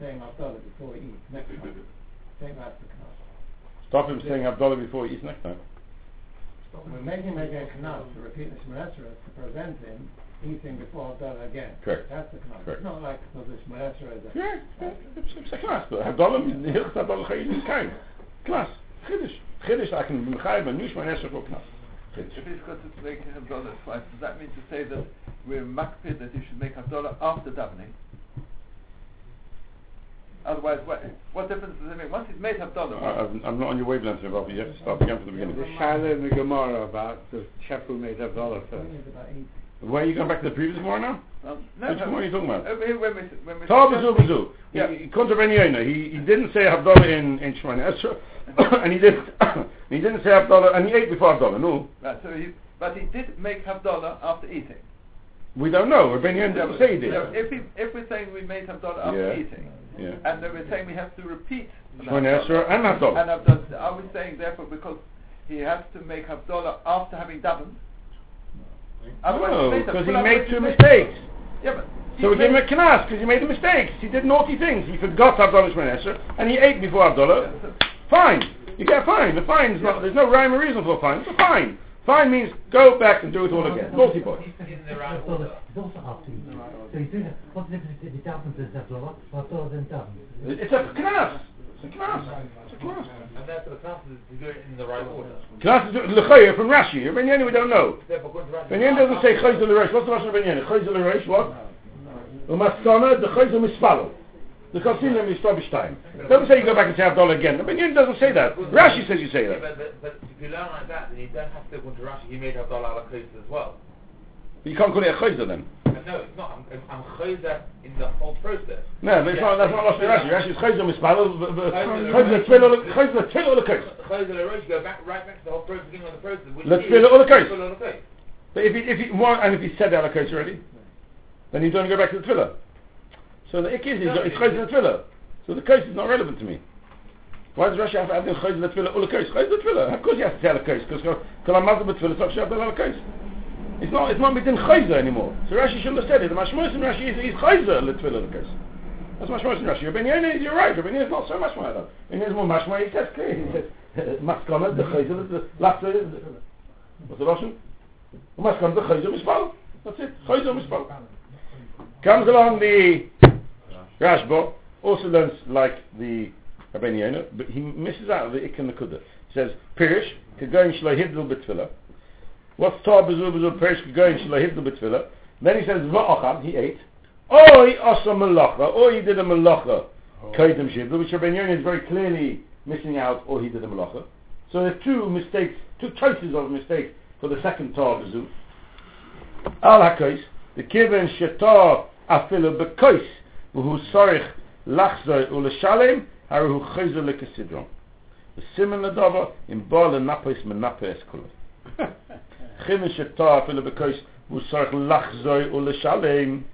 saying Havdalah before he eats next time. I think that's the Knas. Stop him saying Havdalah before he eats next time. We're making making a Knas to repeat the Shemon to prevent him eating before Havdalah again. Correct. That's the Knas. Correct. It's not like because the Shemon Esra is a... Yeah, it's, a. But Havdalah, Hilchot Havdalah Chayil is kind. Class. Chiddush. Chiddush, I can be Mechayiv and Nush Manesha for class. If Chiddush. he's to make Havdalah twice, does that mean to say that we're makpid that he should make Havdalah after davening? Otherwise, what, what difference does it make? Once he's made Havdalah, I- I'm, I'm not on your wavelength, Bob. You have to start again from the beginning. The Shiloh in the Gemara about the chef who made Havdalah It's first. Where are you going back to the previous one now? um, no, Which one are you talking about? Over here when we, when we Tar. Yeah. He, he, Contra Ben Yonah. he, he didn't say Havdalah in, in Shemana Esra, [COUGHS] and he didn't, [COUGHS] he didn't say Havdalah, and he ate before Havdalah, no. Right, so he, but he did make Havdalah after eating. We don't know. Ben Yonah didn't say he did. So if, he, if we're saying we made Havdalah after Yeah. eating, Yeah. and then we're saying we have to repeat Shemana Esra and Havdalah. And Havdalah, are we saying therefore because he has to make Havdalah after having davened? Otherwise No, because he made two mistakes. mistakes. Yeah, but So we he give him a made- knas because he made the mistakes. He did naughty things. He forgot Havdalah Shemana Esra, and he ate before Havdalah. Fine. You get a fine. The fine's not, there's no rhyme or reason for a fine. It's a fine. Fine means go back and do it all again. Naughty boy. in the right order. is also after eating. So he's doing it. What's the difference if he davens as Havdalah, or Havdalah then davens? It's a knas. It's a knas. It's a knas. And therefore the class is to do it in the right order. Knas is l'chayr from Rashi. Ben Yeni we don't know. Therefore, according to Rashi, Ben Yeni doesn't say chayzer l'reish. What's the Rashi of Ben Yeni? Chayzer l'reish what? Umaskana the chayzer mispalo. The konsinim is time. Doesn't say you go back and say Havdalah again. Ben Yeni doesn't say that. Rashi says you say Yeah, that. but, but, but if you learn like that, then you don't have to, go to Rashi, he made ala Kos as well. You can't call it a chayzer then. No, it's not. I'm, I'm chayzer in the whole process. No, but it's not, that's not Rashi. Rashi. Rashi is chayzer. Uh, uh, chayzer Chayzer tefillah chayzer tefillah l'kais. Chayzer l'rosh, go back, right back to the whole process, beginning of the process. which Let's is fill it all the case. fill all the case. But if he, if he, and if he said that l'kais already, then he's going to go back to the tefillah. So the ik is, chayzer the tefillah. So the case is not relevant to me. Why does Rashi have to add in chayzer the tefillah or the case? Chayzer the tefillah. Of course he has to say the case, because kol hamazal b'tefillah tzach shabbat al case. It's not, it's not within chayzer anymore. So Rashi shouldn't have said it. The mashmos in Rashi is, is chayzer the tefillah the case. That's mashmos in Rashi. Ben Yonah, you're right. Ben Yonah is not so much more Yonah is more mashma. He says clear. He says [LAUGHS] maskana the chayzer the last What's the Russian? Maskana the chayzer mispal. That's it. Chayzer mispal. Comes along the Rashba, also learns like the Rabbeinu Yonah, but he misses out the and the Kudah. He says, Pirish, Kagoyin Shlo Hidl B'Tfilah. What's Tar Bezu Bezu Pirish Kagoyin Shlo Hidl B'Tfilah? Then he says, Va'achad, he ate. Oi Asa Malacha, or he did a Malacha. Kaidem Shidl, which Rabbeinu Yonah is very clearly missing out, or he did a Malacha. So there's two mistakes, two choices of mistakes for the second Tar Bezu. Al HaKois, the Kiven Shetar Afilu B'Kois, והוא צורך לחזור ולשלם, הרי הוא חוזר לכסדרון. וסימן לדבר, אם בא לנפס מנפה אסכולה. Chimish eta afilu bekois usarch lachzoi uleshalem.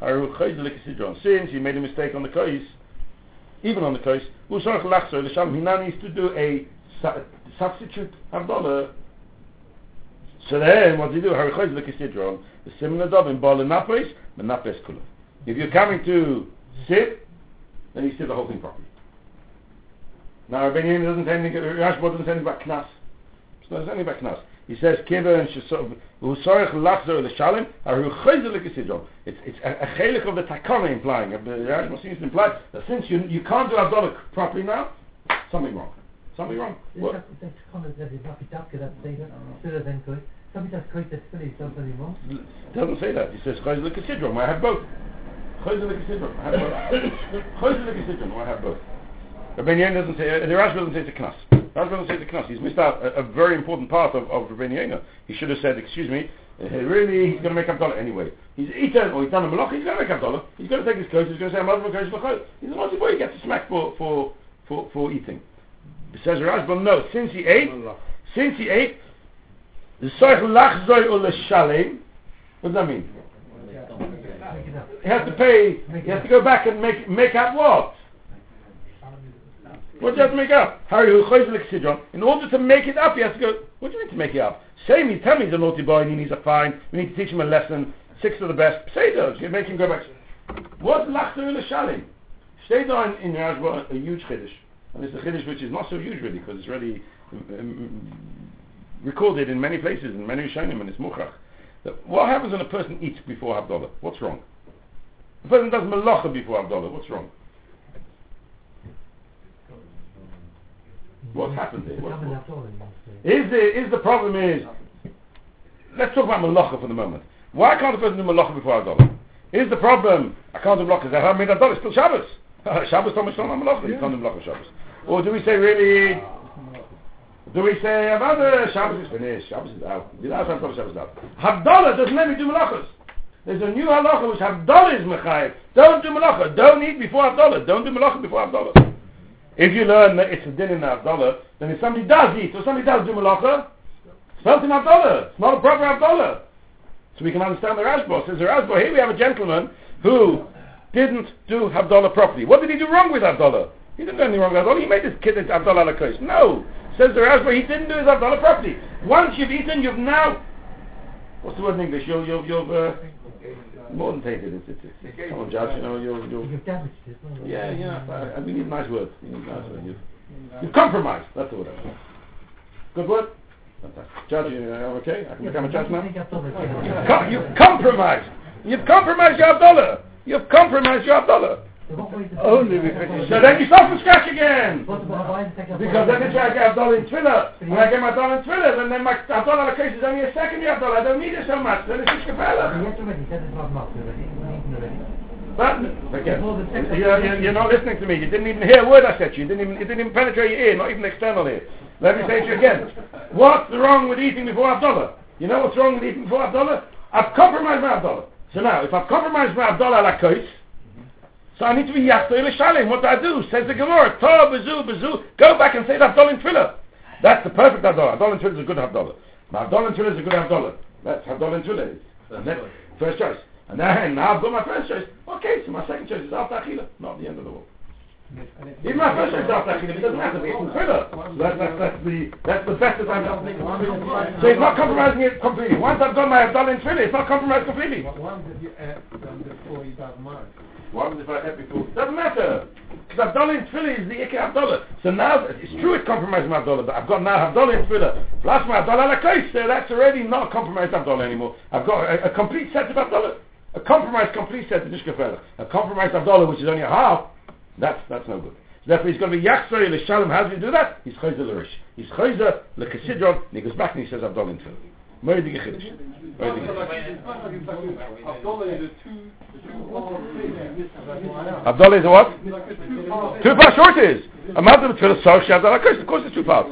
Haru chayzel l'kisidron. Since he made a mistake on the kois, even on the kois, usarch lachzoi uleshalem. He now needs to do a substitute Havdalah. So then, what do you do? Haru chayzel l'kisidron. The similar dove in ball and napes, but napes kula. If you're coming to sit, then you sit the whole thing properly. Now, Rabbi Yehuda doesn't say anything, Rashba doesn't say anything about knas. It's not anything about knas. He says, kiva and shesov, usorich lachzor l'shalim, aru chayzer l'kisidron. It's, it's a, a chelik of the takana implying, of the Rashba seems to imply that since you, you can't do Havdalah properly now, something wrong. Something wrong. What? that, that's kind of, that is not pitapka, that statement, still then koi. Somebody that's koi that's Philly, somebody wrong. doesn't say that. He says chayzer l'kisidron. I have both. Chayzer l'kisidron. I have both. [COUGHS] Chayzer l'kisidron. I have both. Rabbi Yehuda doesn't say, uh, the Rashba doesn't say it's a knas. Rashba doesn't say a knas. He's missed out a, a very important part of, of Rabbi Yehuda. He should have said, excuse me, uh, really, he's going to make Havdalah anyway. He's eaten, or he's done a malach, he's going to make Havdalah. He's going to take his coat, he's going to say, I'm not going to He's a naughty boy, he gets a smack for, for, for, for eating. Says Rashba, no, since he ate, since he ate, the soich lachzoi ul shalem, what does that mean? Up. He has to pay, he has to go back and make, make out what? What do you have to make up? In order to make it up, he has to go. What do you mean to make it up? Say me, tell me he's a naughty boy and he needs a fine. We need to teach him a lesson. Six of the best. Say those. You make him go back. What's lachzer l'shalim? Stay there in, Rashba a huge chiddush, and it's a chiddush which is not so huge really because it's really um, um, recorded in many places in many Rishonim and it's muchach. What happens when a person eats before Havdalah? What's wrong? A person does malacha before Havdalah. What's wrong? What's happened there? What- what- Havdalah, you say. Is the is the problem is let's talk about malacha for the moment. Why can't a person do malacha before Havdalah? Is the problem I can't do malacha? Is that how I made Havdalah? It's still Shabbos. [LAUGHS] Shabbos Thomas not malacha. You can't do malacha Shabbos. Or do we say really? Do we say Havdalah Shabbos is finished? Shabbos is out. The last time Shabbos is out. Havdalah doesn't let me do malachas. There's a new halacha which Havdalah is mechayev. Don't do malacha. Don't eat before Havdalah. Don't do malacha before Havdalah. If you learn that it's a din in Havdalah, then if somebody does eat or somebody does do malacha, it's felt in Havdalah. It's not a proper Havdalah. So we can understand the Rashba. Says the Rashba, here we have a gentleman who didn't do Havdalah properly. What did he do wrong with Havdalah? He didn't do anything wrong with Havdalah. He made his kid Havdalah Lakos. No. Says the Rashba, he didn't do his Havdalah properly. Once you've eaten, you've now... What's the word in English? You've, you've, you've uh, more than tainted. It's, it's, it's, come on, Judge, you know, you're, you've, You've damaged it. no? yeah, yeah. I, I, we need nice word. We need nice word. You've, you've compromised. That's the word. I. Good word. Fantastic. Judge, you uh, okay? I can become a judge now. You com- you've compromised. You've compromised your Havdalah. You've compromised your Havdalah. Only because- So then you start from scratch again. Because then get Havdalah in Tfilah. When I get my Havdalah in Tfilah, then, then my the case is only a second year Havdalah. I don't need it so much. Then it's just already. But again, you're, you're, not listening to me. You didn't even hear a word I said to you. You didn't even, it didn't even penetrate your ear, not even external ear. Let me say to you again. What's wrong with eating before Havdalah? You know what's wrong with eating before Havdalah? I've compromised my Havdalah. So now, if I've compromised my Havdalah la kois, so I need to be yachto l'shalim. What do I do? Says the Gemara. Tov, bezu, bezu. Go back and say the Havdalah in Tefillah. That's the perfect Havdalah. Havdalah in Tefillah is a good Havdalah. My Havdalah in Tefillah is a good Havdalah. That's Havdalah in Tefillah. And then, first choice. And then, now I've got my first choice. Okay, so my second choice is after Achila. Not the end of the world. Even my first choice is after Achila. It doesn't matter. It's in Tefillah. So that's, that's, that's the, that's the best that I've done. So it's not compromising it completely. Once I've got my Havdalah in Tefillah, it's not compromised completely. What one did you add um, before you got married? Happens if I have before? Doesn't matter. Because Havdalah in Tefillah is the Ikka Havdalah. So now, it's true it's compromising my Havdalah, but I've got now Havdalah in Tefillah. Plus my Havdalah Lakais, so that's already not a compromised Havdalah anymore. I've got a, a complete set of Havdalah. A compromised complete set of Nishkafela. A compromised Havdalah, which is only a half, that's, that's no good. Therefore he's going to be Yachzor L'Shalom. How does he do that? He's Chayzer L'Rish. He's Chayzer L'Kasidron, and he goes back and he says Havdalah in Tefillah. Moedige Chiddush. Havdalah is a two, two-part thing. Havdalah is er a what? Like a two-part Two parts short is. A matter of tefillah shad of course, of course it's two parts.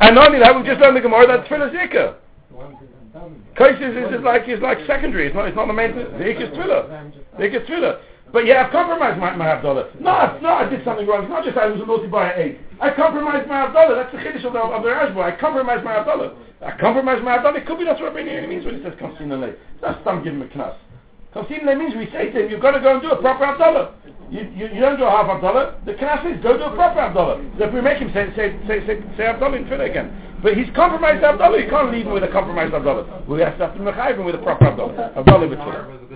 And not only that, we just learned the Gemara that tefillah is ikka. The one that done Kais is, is, like is like secondary. It's not it's not the main. Ikka is tefillah. The ikka is tefillah. But yeah, I've compromised my, my Havdalah. No, not I did something wrong. It's not just I was a boy at eight. I compromised my Havdalah. That's the Chiddush of the, of the Rashba. I compromised my Havdalah. I compromise my Havdalah. It could be that's what Rabbi means when he says Kamsin Lay. That's some give him a knas. Kamsin Lay means we say to him, you've got to go and do a proper Havdalah. You, you, you don't do a half Havdalah. The knas is go do a proper Havdalah. So if we make him say, say, say, say, say Havdalah in Tefillah again. But he's compromised Havdalah. You can't leave him with a compromised Havdalah. We have to mechayiv him with a proper. Havdalah b'tefillah. good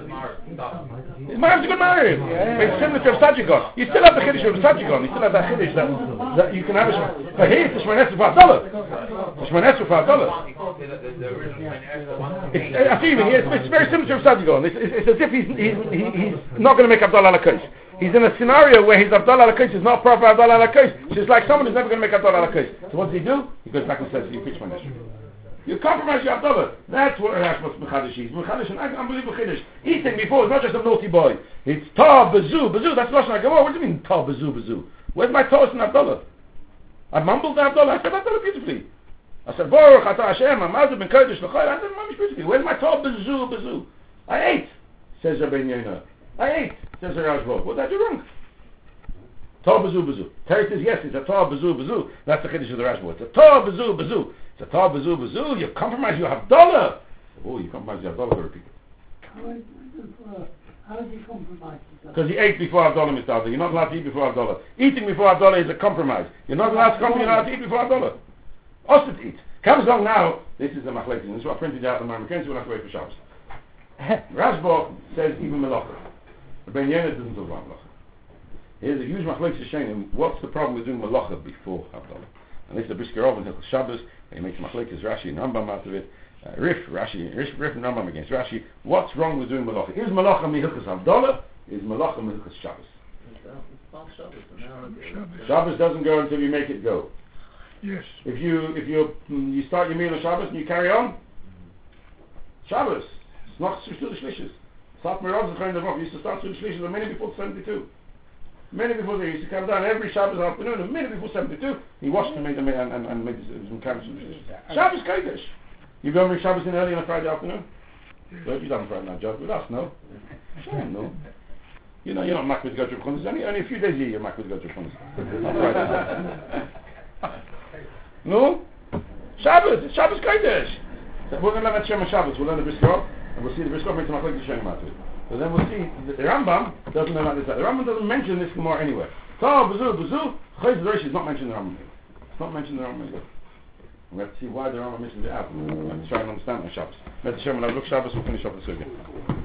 His marriage is a good marriage. But it's similar to a Sajigon. You still have the Kiddush of a Sajigon. You still have that Kiddush that, that you can have a. But here it's Shemanetzah for Havdalah. The Shemanetzah for one. It's, it's, it's very similar to a Sajigon. It's, it's, it's as if he's, he's, he's not going to make Havdalah al He's in a scenario where his Havdalah al is not proper Havdalah al it's like someone who's never going to make Havdalah al So what does he do? He goes back and says, you preach my nation. You compromise your Havdalah. That's what that's what Mechadish is. Mechadish an unbelievable Chiddush. Eating before is not just a naughty boy. It's Ta Bazu. Bazu, that's Lashon HaGemara. What do you mean Ta Bazu Bazu? Where's my Torah in Havdalah? I mumbled the Havdalah. I said Havdalah beautifully. I said, Baruch Ata Hashem, Amazu Ben Kodesh L'chayr. I said, Mamish beautifully. Where's my Ta Bazu Bazu? I ate, says Rabbi Yonah. I ate, says the. What did I do wrong? Ta Bazu Bazu. Terry says, yes, it's a Ta Bazu Bazu. That's the Chiddush of the Rashba. It's a Ta Bazu Bazu. It's a Ta Bazu Bazu. You compromise your Havdalah. Oh, you compromise your Havdalah, to repeat. How did you compromise? Because he ate before Havdalah, Mr. Havdalah. You're not allowed to eat before Havdalah. Eating before Havdalah is a compromise. You're not allowed to come, you're allowed to eat before Havdalah. Also to eat. Comes along now, this is the machlekes, this is what I printed out in my McKenzie, we'll have to wait for Shabbos. [LAUGHS] Rashba says even Melacha. The Ben Yenet doesn't talk about Melacha. Here's a huge machlekes Hashem, what's the problem with doing Melacha before Havdalah? And this is the Brisker Ov in Hilchot Shabbos, and he makes machlekes Rashi and Rambam out of it. Uh, Rif, Rashi, Rif, Rif and Rambam against Rashi. What's wrong with doing Melacha? Is Melacha Mihilchas Havdalah? Is Melacha Mihilchas Shabbos? Shabbos doesn't go until you make it go. Yes. If you if you mm, you start your meal on Shabbos and you carry on, Shabbos. It's not through the Shlishis. Sat Merav Zechayin Devov used to start the Shlishis a minute before 72. A minute before they used to come down every Shabbos afternoon, a minute before 72, he washed and made them and, and, and made some carrots and Shlishis. Shabbos Kodesh. You go and bring Shabbos in early on a Friday afternoon? Well, you done Friday night job with us, no? [LAUGHS] Shame, no. You know, you're not Makbid to go to Chunas. Only, only a few days a year you're Makbid to go to Chunas. On Friday. No? Shabbos, Shabbos Kodesh. So we're going to learn Shem Shabbos, we'll learn the Briskov, and we'll see the Machlek to Shem out of it. So then we'll see, the, the Rambam doesn't about this. The Rambam doesn't mention this Gemara anywhere. So, Bazu, Bazu, Chayz Rosh is not mentioned in the Rambam. It's not mentioned in the Rambam. We have to see why the Rambam mentions it ah, out. We have to try and understand the Shabbos. Let the Shem, when I look Shabbos, we'll finish off the Sukkah.